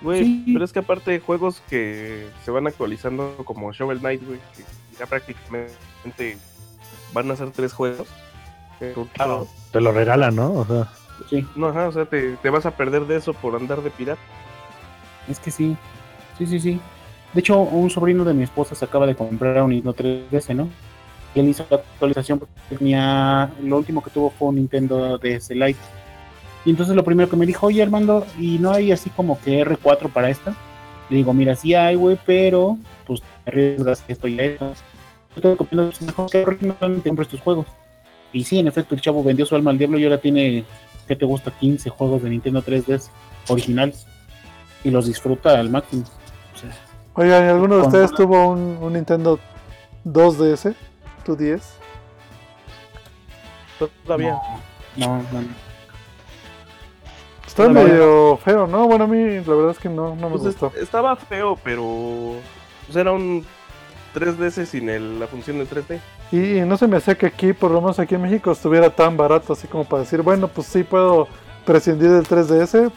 Güey, Sí. pero es que aparte de juegos que se van actualizando como Shovel Knight, güey, que ya prácticamente van a ser tres juegos. Pero, Claro. Te lo regalan, ¿no? O sea, sí, No, ajá, o sea, te, te vas a perder de eso por andar de pirata. es que sí. Sí, sí, sí. De hecho, un sobrino de mi esposa se acaba de comprar un Nintendo 3DS, ¿no? Y él hizo la actualización porque tenía. Lo último que tuvo fue un Nintendo DS Lite. Y entonces lo primero que me dijo, oye Armando, ¿y no hay así como que R4 para esta? Le digo, mira, sí hay, güey, pero pues te arriesgas que esto y esto. Yo te recomiendo pues, mejor que realmente compres tus juegos. Y sí, en efecto, el chavo vendió su alma al diablo y ahora tiene, ¿qué te gusta? 15 juegos de Nintendo 3DS originales. Y los disfruta al máximo. O sea, Oigan, ¿y ¿alguno de ustedes tuvo un, un Nintendo 2DS? ¿2DS? Todavía. no, no, no. Está Todavía. medio feo, ¿no? Bueno, a mí la verdad es que no, no me Pues es- estaba feo, pero pues era un 3DS sin el- la función de 3D. Y no se me hacía que aquí, por lo menos aquí en México, estuviera tan barato así como para decir, bueno, pues sí puedo prescindir del 3DS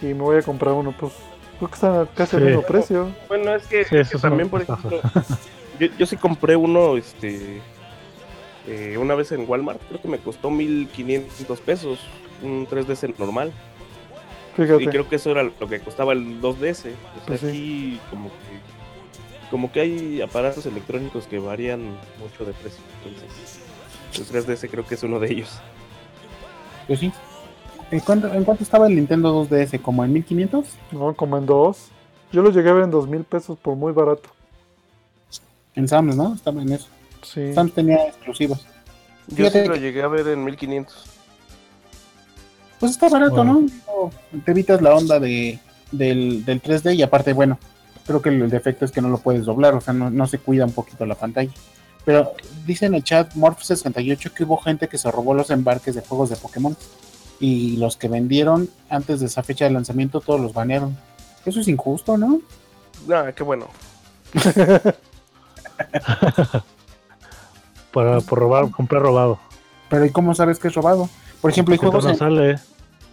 y me voy a comprar uno. Pues creo que está casi al Sí. mismo precio. Bueno, es que, Sí, es eso que es también, por ejemplo, yo, yo sí compré uno, este, eh, una vez en Walmart, creo que me costó 1500 pesos, un 3DS normal. Y creo que eso era lo que costaba el 2DS. O sea, Pues sí. como que, como que hay aparatos electrónicos que varían mucho de precio. Entonces, el 3DS creo que es uno de ellos. Pues sí. ¿En cuánto, ¿En cuánto estaba el Nintendo 2DS? ¿Como en 1500? No, como en dos. Yo lo llegué a ver en dos mil pesos por muy barato. En Sam's, ¿no? Estaba en eso. Sí. Sam's tenía exclusivos. Yo Fíjate sí lo que- llegué a ver en 1500. Pues está barato, Bueno. ¿no? Te evitas la onda de, del, del 3D y aparte, bueno, creo que el defecto es que no lo puedes doblar, o sea, no, no se cuida un poquito la pantalla. Pero dice en el chat Morph68 que hubo gente que se robó los embarques de juegos de Pokémon y los que vendieron antes de esa fecha de lanzamiento todos los banearon. Eso es injusto, ¿no? Ah, qué bueno. para, por robar, comprar robado. Pero ¿y cómo sabes que es robado? Por ejemplo, hay Porque juegos no en, sale.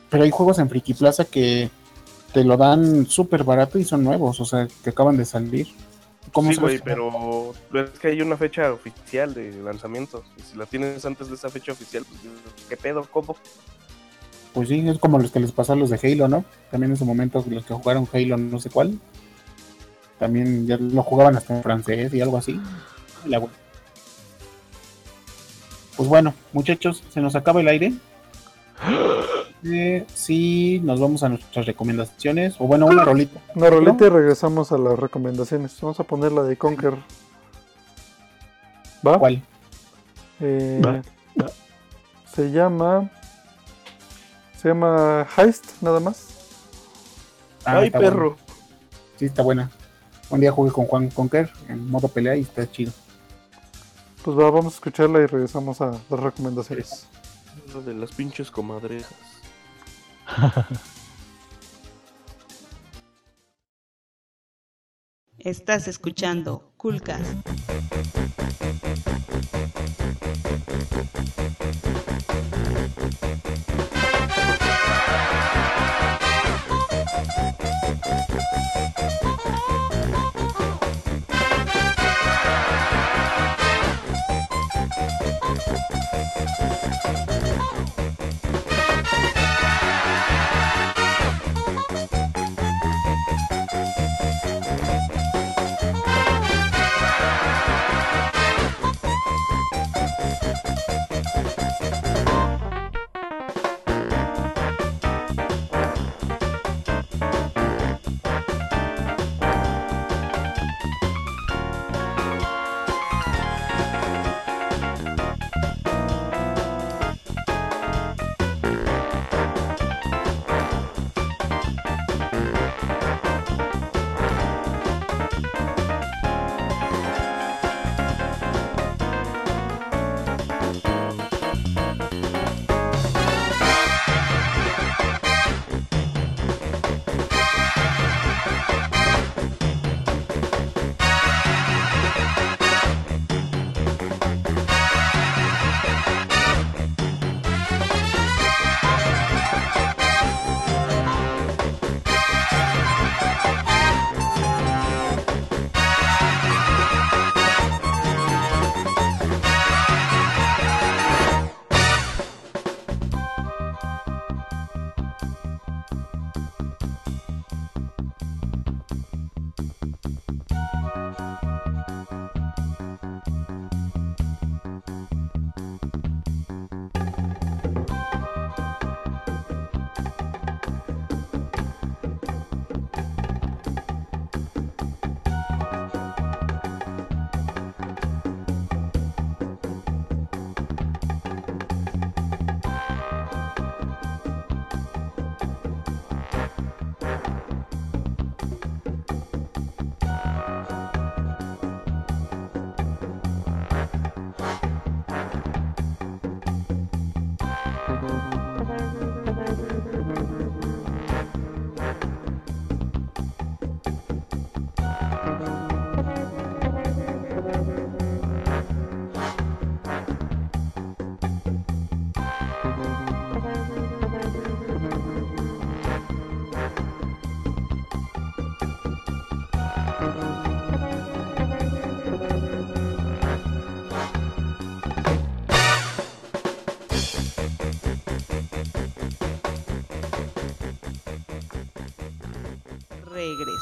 pero hay juegos en Friki Plaza que te lo dan súper barato y son nuevos, o sea, que acaban de salir. ¿Cómo sí, güey, pero es que hay una fecha oficial de lanzamiento. Y si la tienes antes de esa fecha oficial, pues ¿qué pedo? ¿Cómo? Pues sí, es como los que les pasó a los de Halo, ¿no? También en su momento los que jugaron Halo no sé cuál. También ya lo jugaban hasta en francés y algo así. La. Pues bueno, muchachos, se nos acaba el aire. Eh, sí, nos vamos a nuestras recomendaciones. O bueno, una rolita. Una rolita y regresamos a las recomendaciones. Vamos a poner la de Conker. ¿Va? ¿Cuál? Eh, Va, va. Se llama. Se llama Heist, nada más. Ah, Ay, perro. buena. Sí, está buena. Un día jugué con Juan Conker en modo pelea y está chido. Pues va, vamos a escucharla y regresamos a las recomendaciones. Lo de las pinches comadrejas. Estás escuchando Coolcast.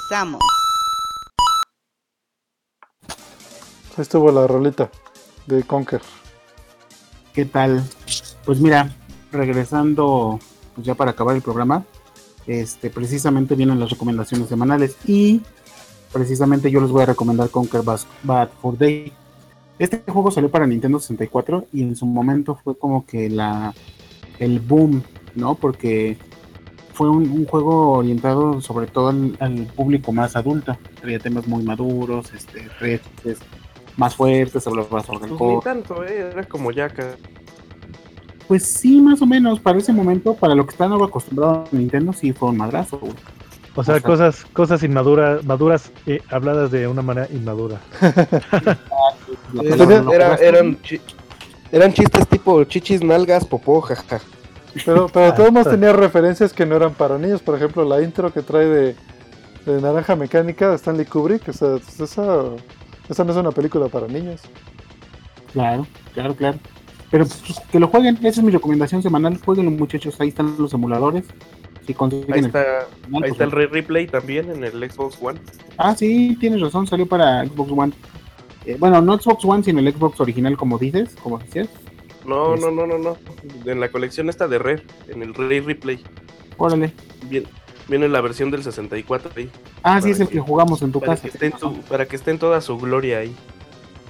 Regresamos. Ahí estuvo la rolita de Conker. ¿Qué tal? Pues mira, regresando pues ya para acabar el programa, este precisamente vienen las recomendaciones semanales y precisamente yo les voy a recomendar Conquer Bas- Bad for Day. Este juego salió para Nintendo 64 y en su momento fue como que la el boom, ¿no? Porque fue un, un juego orientado sobre todo al, al público más adulto. Traía temas muy maduros, este, más fuertes, hablaba sobre el Pues juego. ni tanto, ¿eh? Era como Yaka. Pues sí, más o menos, para ese momento, para lo que están acostumbrados a Nintendo, sí fue un madrazo, güey. O sea, O sea- cosas, cosas inmaduras, maduras eh, habladas de una manera inmadura. Era- eran, chi- eran chistes tipo chichis, nalgas, popó, jaja. Pero, pero todos está. tenía referencias que no eran para niños. Por ejemplo, la intro que trae de, de Naranja Mecánica de Stanley Kubrick. O sea, pues esa, esa no es una película para niños. Claro, claro, claro. Pero pues, que lo jueguen, esa es mi recomendación semanal. Jueguenlo, muchachos, ahí están los emuladores. Si consiguen Ahí el está, final, ahí pues, está el Re Replay también en el Xbox One. Ah, sí, tienes razón, salió para Xbox One. Eh, bueno, no Xbox One, sino el Xbox original, como dices, como decías. No, Es- no, no, no, no. En la colección esta de Rare, en el Re Replay. Órale. Viene, viene la versión del 64 ahí. Ah, sí, es el que- que jugamos en tu Para casa. que, esté en su- para que esté en toda su gloria ahí.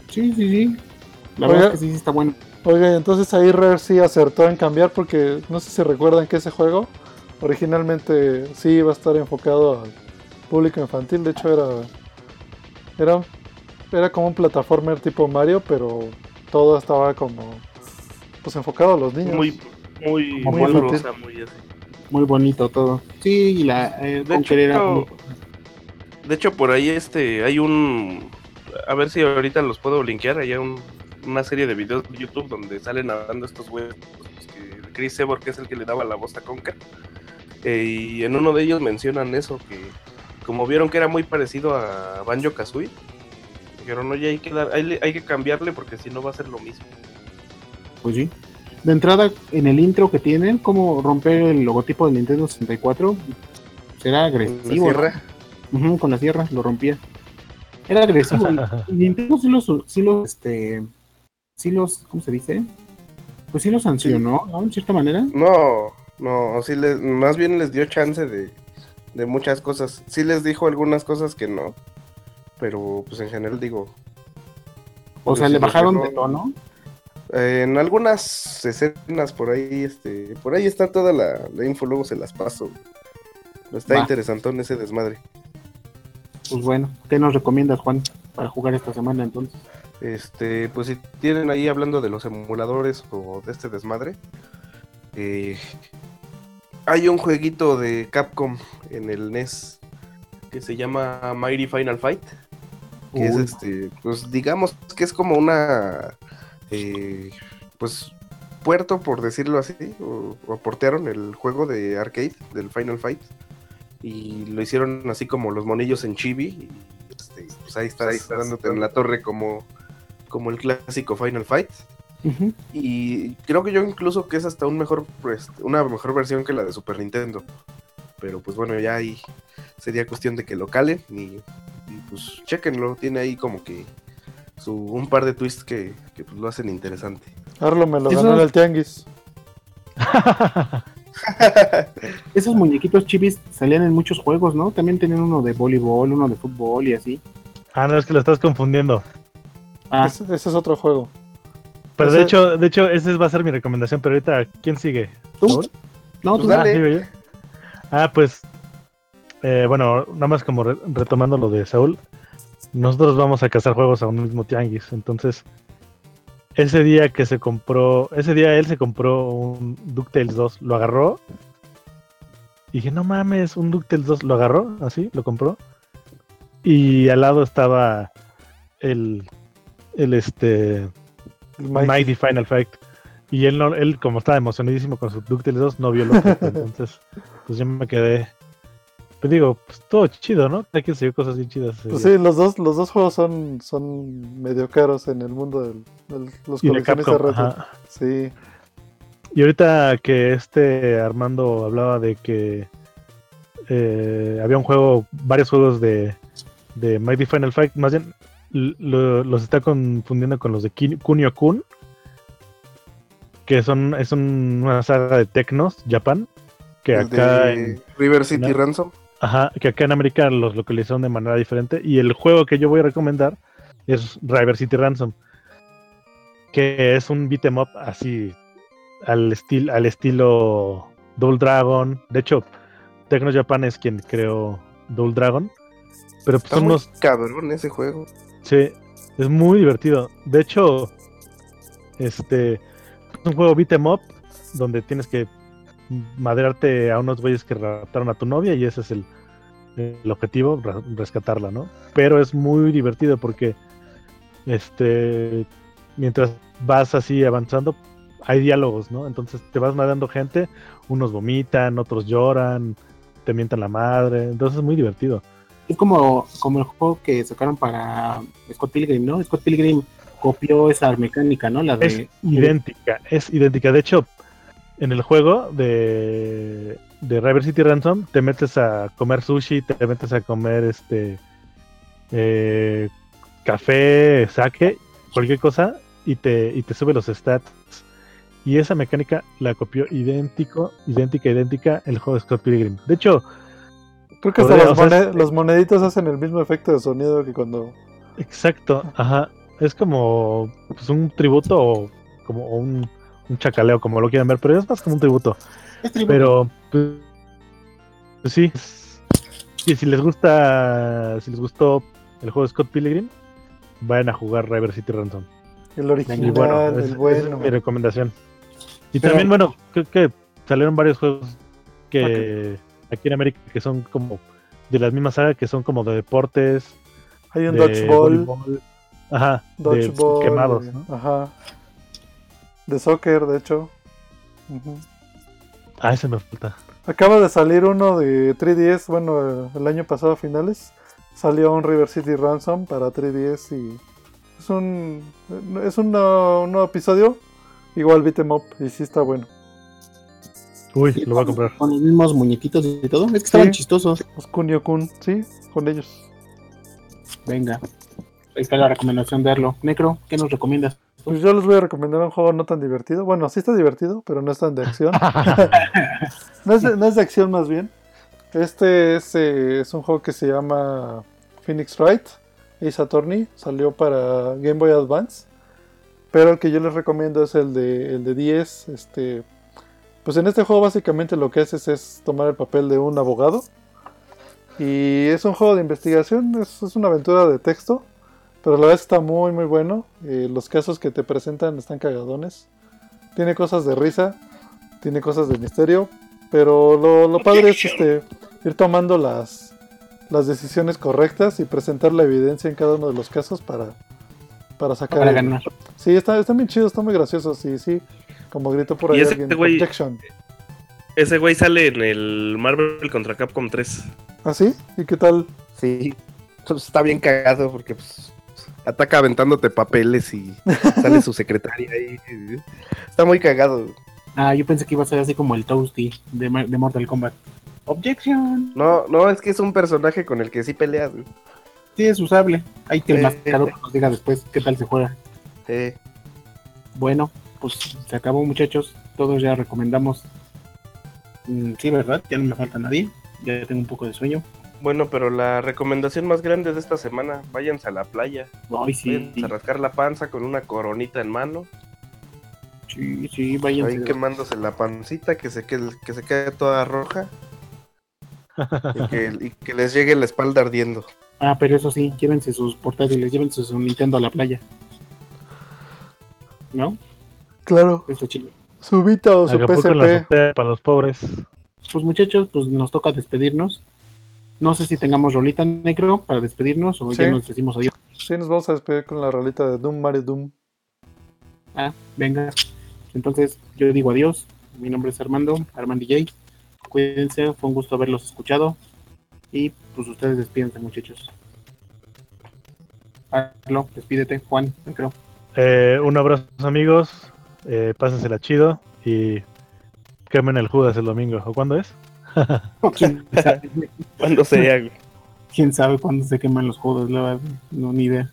Sí, sí, sí. La Oiga. verdad es que sí, sí está bueno. Oiga, entonces ahí Rare sí acertó en cambiar porque no sé si recuerdan que ese juego originalmente sí iba a estar enfocado al público infantil. De hecho era era era como un plataformer tipo Mario, pero todo estaba como pues enfocado a los niños. Muy, muy, Muy rosa, muy bonito todo. Sí, y la eh, De era hecho, muy- de hecho, por ahí este hay un. A ver si ahorita los puedo linkear. Hay un- una serie de videos de YouTube donde salen hablando estos güeyes. pues, que Chris Evor, que es el que le daba la voz a Conker. eh, y en uno de ellos mencionan eso: que como vieron que era muy parecido a Banjo Kazooie, dijeron, oye, hay que, dar, hay, le- hay que cambiarle porque si no va a ser lo mismo. Pues sí. De entrada, en el intro que tienen, como romper el logotipo del Nintendo 64, será La agresivo. sierra. ¿no? Ujú, con la sierra lo rompía. Era agresivo. Nintendo sí los, sí los, este, sí los, ¿cómo se dice? Pues sí los sancionó, ¿no? En cierta manera. No, no, sí les, más bien les dio chance de, de muchas cosas. Sí les dijo algunas cosas que no, pero pues en general digo, O sea, Sí, le los bajaron de tono. Eh, en algunas escenas por ahí, este, por ahí está toda la, la info, luego se las paso. Está Va. interesantón ese desmadre. Pues bueno, ¿qué nos recomiendas, Juan, para jugar esta semana entonces? Este, pues si tienen ahí hablando de los emuladores o de este desmadre, eh, hay un jueguito de Capcom en el NES que se llama Mighty Final Fight. que es este, pues digamos que es como una, eh, pues puerto por decirlo así, o, o portearon el juego de arcade del Final Fight y lo hicieron así como los monillos en chibi y este, pues ahí estás, dándote en la torre como, como el clásico Final Fight y creo que yo incluso que es hasta un mejor, pues, una mejor versión que la de Super Nintendo. Pero pues bueno, ya ahí sería cuestión de que lo calen y, y, pues chequenlo. Tiene ahí como que su, un par de twists que, que, pues, lo hacen interesante. Arlo me lo ganó en el tianguis. Esos muñequitos chibis salían en muchos juegos, ¿no? También tenían uno de voleibol, uno de fútbol y así. ah, no, es que lo estás confundiendo. Ah, Ese, ese es otro juego. Pero Ese- de hecho, de hecho, esa va a ser mi recomendación. Pero ahorita, ¿quién sigue? ¿tú? ¿Saúl? No, Pues tú dale. Ah, ¿sigo yo? Ah, pues, eh, bueno, nada más como re- retomando lo de Saúl, nosotros vamos a cazar juegos a un mismo tianguis, entonces ese día que se compró, ese día él se compró un DuckTales 2, lo agarró. Y dije, no mames, un DuckTales 2, lo agarró, así, lo compró. Y al lado estaba el, el este, El Mighty. Mighty Final Fight. Y él, no, él como estaba emocionadísimo con su DuckTales 2, no vio lo que Entonces, pues yo me quedé. Pues digo, pues todo chido, ¿no? Hay que seguir cosas bien chidas. Pues día. sí, los dos, los dos juegos son, son medio caros en el mundo de los Y de coleccionistas Capcom. Sí, Y ahorita que este Armando hablaba de que eh, había un juego, varios juegos de, de Mighty Final Fight, más bien lo- los está confundiendo con los de Kunio Kun, que son es un- una saga de Tecnos, Japan, que acá de en, River City ¿no? Ransom. Ajá, que acá en América los localizaron de manera diferente. Y el juego que yo voy a recomendar es River City Ransom, que es un beat 'em up así al, estil- al estilo Double Dragon. De hecho, Tecno Japan es quien creó Double Dragon. Pero pues, Está son muy unos cabrón ese juego. Sí, es muy divertido. De hecho, este es un juego beat 'em up donde tienes que madrearte a unos güeyes que raptaron a tu novia y ese es el, el objetivo, rescatarla, ¿no? Pero es muy divertido porque este mientras vas así avanzando hay diálogos, ¿no? Entonces te vas madreando gente, unos vomitan, otros lloran, te mientan la madre, entonces es muy divertido. Es como, como el juego que sacaron para Scott Pilgrim, ¿no? Scott Pilgrim copió esa mecánica, ¿no? La Es de idéntica, es idéntica. De hecho, en el juego de, de River City Ransom te metes a comer sushi, te metes a comer este eh, café, sake, cualquier cosa, y te, y te sube los stats. Y esa mecánica la copió idéntico, idéntica, idéntica el juego de Scott Pilgrim. De hecho, creo que hasta Podría, los, o sea, mone- es- los moneditos hacen el mismo efecto de sonido que cuando... exacto, ajá. Es como pues, un tributo o como un, un chacaleo, como lo quieran ver, pero es más como un tributo. Pero, pues, pues sí. Y si les gusta, si les gustó el juego de Scott Pilgrim, vayan a jugar River City Ransom. El Y original, bueno, es- el esa bueno. es mi recomendación. Y Pero- también, bueno, creo que salieron varios juegos que aquí en América que son como de la misma saga, que son como de deportes, Hay un de dodgeball, ajá, de dodgeball, quemados, eh, ¿no? ajá. De soccer, de hecho. Ujú. Ah, ese me falta. Acaba de salir uno de 3DS, bueno, el año pasado a finales. Salió un River City Ransom para 3DS y es un es un, uh, un nuevo episodio, igual beat 'em up y sí está bueno. Uy, Sí, lo voy a comprar. Con los mismos muñequitos y todo. Es que estaban chistosos. Los Kunio Kun, sí, con ellos. Venga. Ahí está la recomendación de Arlo. Necro, ¿qué nos recomiendas? Pues yo les voy a recomendar un juego no tan divertido. Bueno, sí está divertido, pero no es tan de acción. no, es de, no es de acción más bien. Este es, eh, es un juego que se llama Phoenix Wright Ace Attorney. Salió para Game Boy Advance. Pero el que yo les recomiendo es el de, el de 10. Este, pues en este juego básicamente lo que haces es tomar el papel de un abogado. Y es un juego de investigación, es, es una aventura de texto. Pero la verdad está muy muy bueno. Eh, los casos que te presentan están cagadones. Tiene cosas de risa, tiene cosas de misterio. Pero lo, lo padre es este, ir tomando las, las decisiones correctas y presentar la evidencia en cada uno de los casos para, para sacar. Para el- ganar. Sí, está, está bien chido, está muy gracioso. Sí, sí. Como gritó por ahí Y ese alguien. güey- Objection. Ese güey sale en el Marvel contra Capcom 3. ¿Ah, sí? ¿Y qué tal? Sí. Pues está bien cagado porque pues, ataca aventándote papeles y sale su secretaria ahí. Está muy cagado. Ah, yo pensé que iba a ser así como el Toasty de, de Mortal Kombat. Objection. No, no, es que es un personaje con el que sí peleas. güey. Sí, es usable. Ahí que el Eh, mascarado eh. nos diga después qué tal se juega. Eh, Bueno, pues se acabó, muchachos. Todos ya recomendamos. Mm, sí, ¿verdad? Ya no me falta nadie. Ya tengo un poco de sueño. Bueno, pero la recomendación más grande de esta semana, váyanse a la playa, Ay, sí. váyanse a rascar la panza con una coronita en mano, Sí, sí, váyanse. ahí quemándose la pancita que se quede, que se quede toda roja. y, que, y que les llegue la espalda ardiendo. Ah, pero eso sí, llévense sus portátiles, llévense su Nintendo a la playa. ¿no? Claro. Eso chido. Su Vita o su PSP. para los pobres. Pues muchachos, pues nos toca despedirnos. No sé si tengamos rolita necro para despedirnos o Sí. ya nos decimos adiós. Sí, nos vamos a despedir con la rolita de Doom Mario Doom. Ah, venga. Entonces yo digo adiós. Mi nombre es Armando, Armando DJ. Cuídense, fue un gusto haberlos escuchado. Y pues ustedes despídense, muchachos. Arlo, despídete, Juan, creo. Eh, un abrazo, amigos. Eh, pásensela chido y quemen el Judas el domingo. ¿O cuándo es? ¿Quién sabe, ¿Cuándo sería? güey? quién sabe cuándo se queman los juegos? No, ni idea.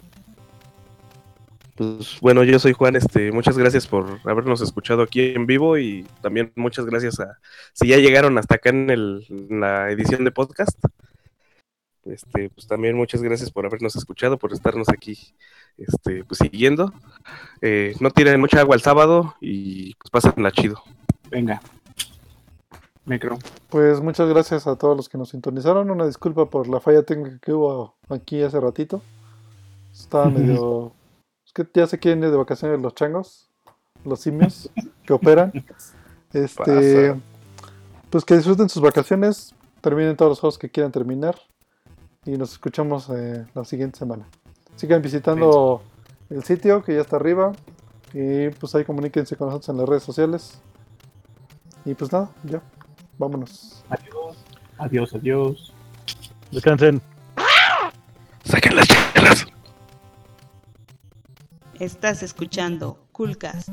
Pues bueno, yo soy Juan, este, muchas gracias por habernos escuchado aquí en vivo y también muchas gracias a si ya llegaron hasta acá en, el, en la edición de podcast. Este, pues también muchas gracias por habernos escuchado, por estarnos aquí este, pues siguiendo. Eh, no tiren mucha agua el sábado y pues pásenla chido. Venga. Necro. Pues muchas gracias a todos los que nos sintonizaron. Una disculpa por la falla técnica que hubo aquí hace ratito. Estaba medio. Es que ya se quieren ir de vacaciones los changos, los simios que operan. Este. Pasa. Pues que disfruten sus vacaciones, terminen todos los juegos que quieran terminar. Y nos escuchamos eh, la siguiente semana. Sigan visitando el sitio que ya está arriba. Y pues ahí comuníquense con nosotros en las redes sociales. Y pues nada, ya. Vámonos. Adiós. Adiós, adiós. Descansen. Saquen las chelas. Estás escuchando Coolcast.